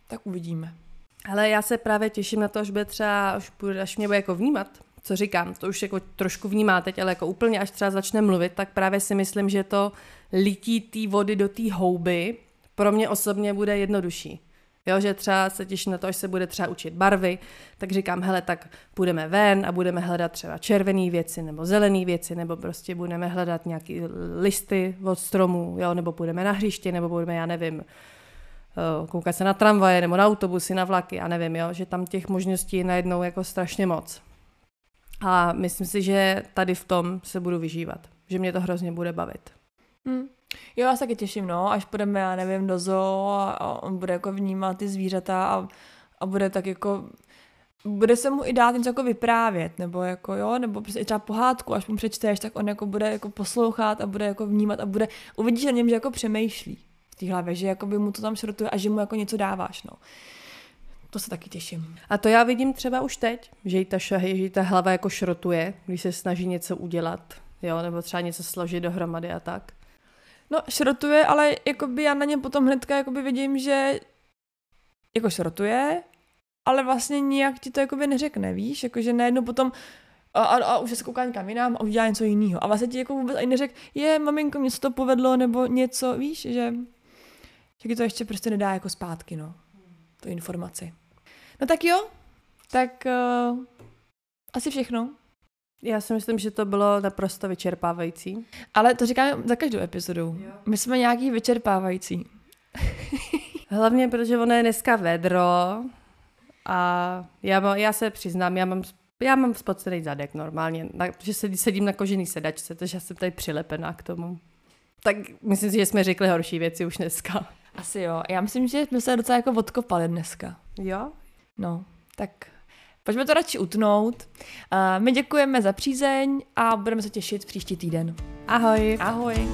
tak uvidíme. Ale já se právě těším na to, až bude třeba, až, až mě bude jako vnímat, co říkám, to už jako trošku vnímá teď, ale jako úplně až třeba začne mluvit, tak právě si myslím, že to lití té vody do té houby pro mě osobně bude jednodušší. Jo, že třeba se těším na to, až se bude třeba učit barvy, tak říkám, hele, tak půjdeme ven a budeme hledat třeba červené věci nebo zelené věci, nebo prostě budeme hledat nějaké listy od stromů, jo, nebo půjdeme na hřiště, nebo budeme, já nevím, eh, koukat se na tramvaje nebo na autobusy, na vlaky, já nevím, jo, že tam těch možností je najednou jako strašně moc. A myslím si, že tady v tom se budu vyžívat, že mě to hrozně bude bavit. Hmm. Jo, já se taky těším, no, až půjdeme, já nevím, do zoo a, a on bude jako vnímat ty zvířata a, a bude tak jako bude se mu i dát něco jako vyprávět, nebo jako jo, nebo prostě třeba pohádku, až mu přečteš, tak on jako bude jako poslouchat a bude jako vnímat a bude, uvidíš na něm, že jako přemýšlí v té hlavě, že jako by mu to tam šrotuje a že mu jako něco dáváš, no. To se taky těším. A to já vidím třeba už teď, že jí ta, šahy, že jí ta hlava jako šrotuje, když se snaží něco udělat, jo, nebo třeba něco složit dohromady a tak. No, šrotuje, ale jakoby já na něm potom hnedka jakoby vidím, že jako šrotuje, ale vlastně nijak ti to jakoby neřekne, víš? Jakože najednou potom a, a, a už se kouká někam jinam a udělá něco jiného. A vlastně ti jako vůbec ani neřek, je, maminko, mě se to povedlo, nebo něco, víš, že, že ti to ještě prostě nedá jako zpátky, no, tu informaci. No tak jo, tak uh, asi všechno. Já si myslím, že to bylo naprosto vyčerpávající. Ale to říkáme za každou epizodu. Jo. My jsme nějaký vyčerpávající. Hlavně, protože ono je dneska vedro a já, má, já se přiznám, já mám, já mám spocený zadek normálně, že sedím na kožený sedačce, takže já jsem tady přilepená k tomu. Tak myslím si, že jsme řekli horší věci už dneska. Asi jo. Já myslím, že jsme se docela jako odkopali dneska. Jo? No, tak Pojďme to radši utnout. My děkujeme za přízeň a budeme se těšit příští týden. Ahoj. Ahoj.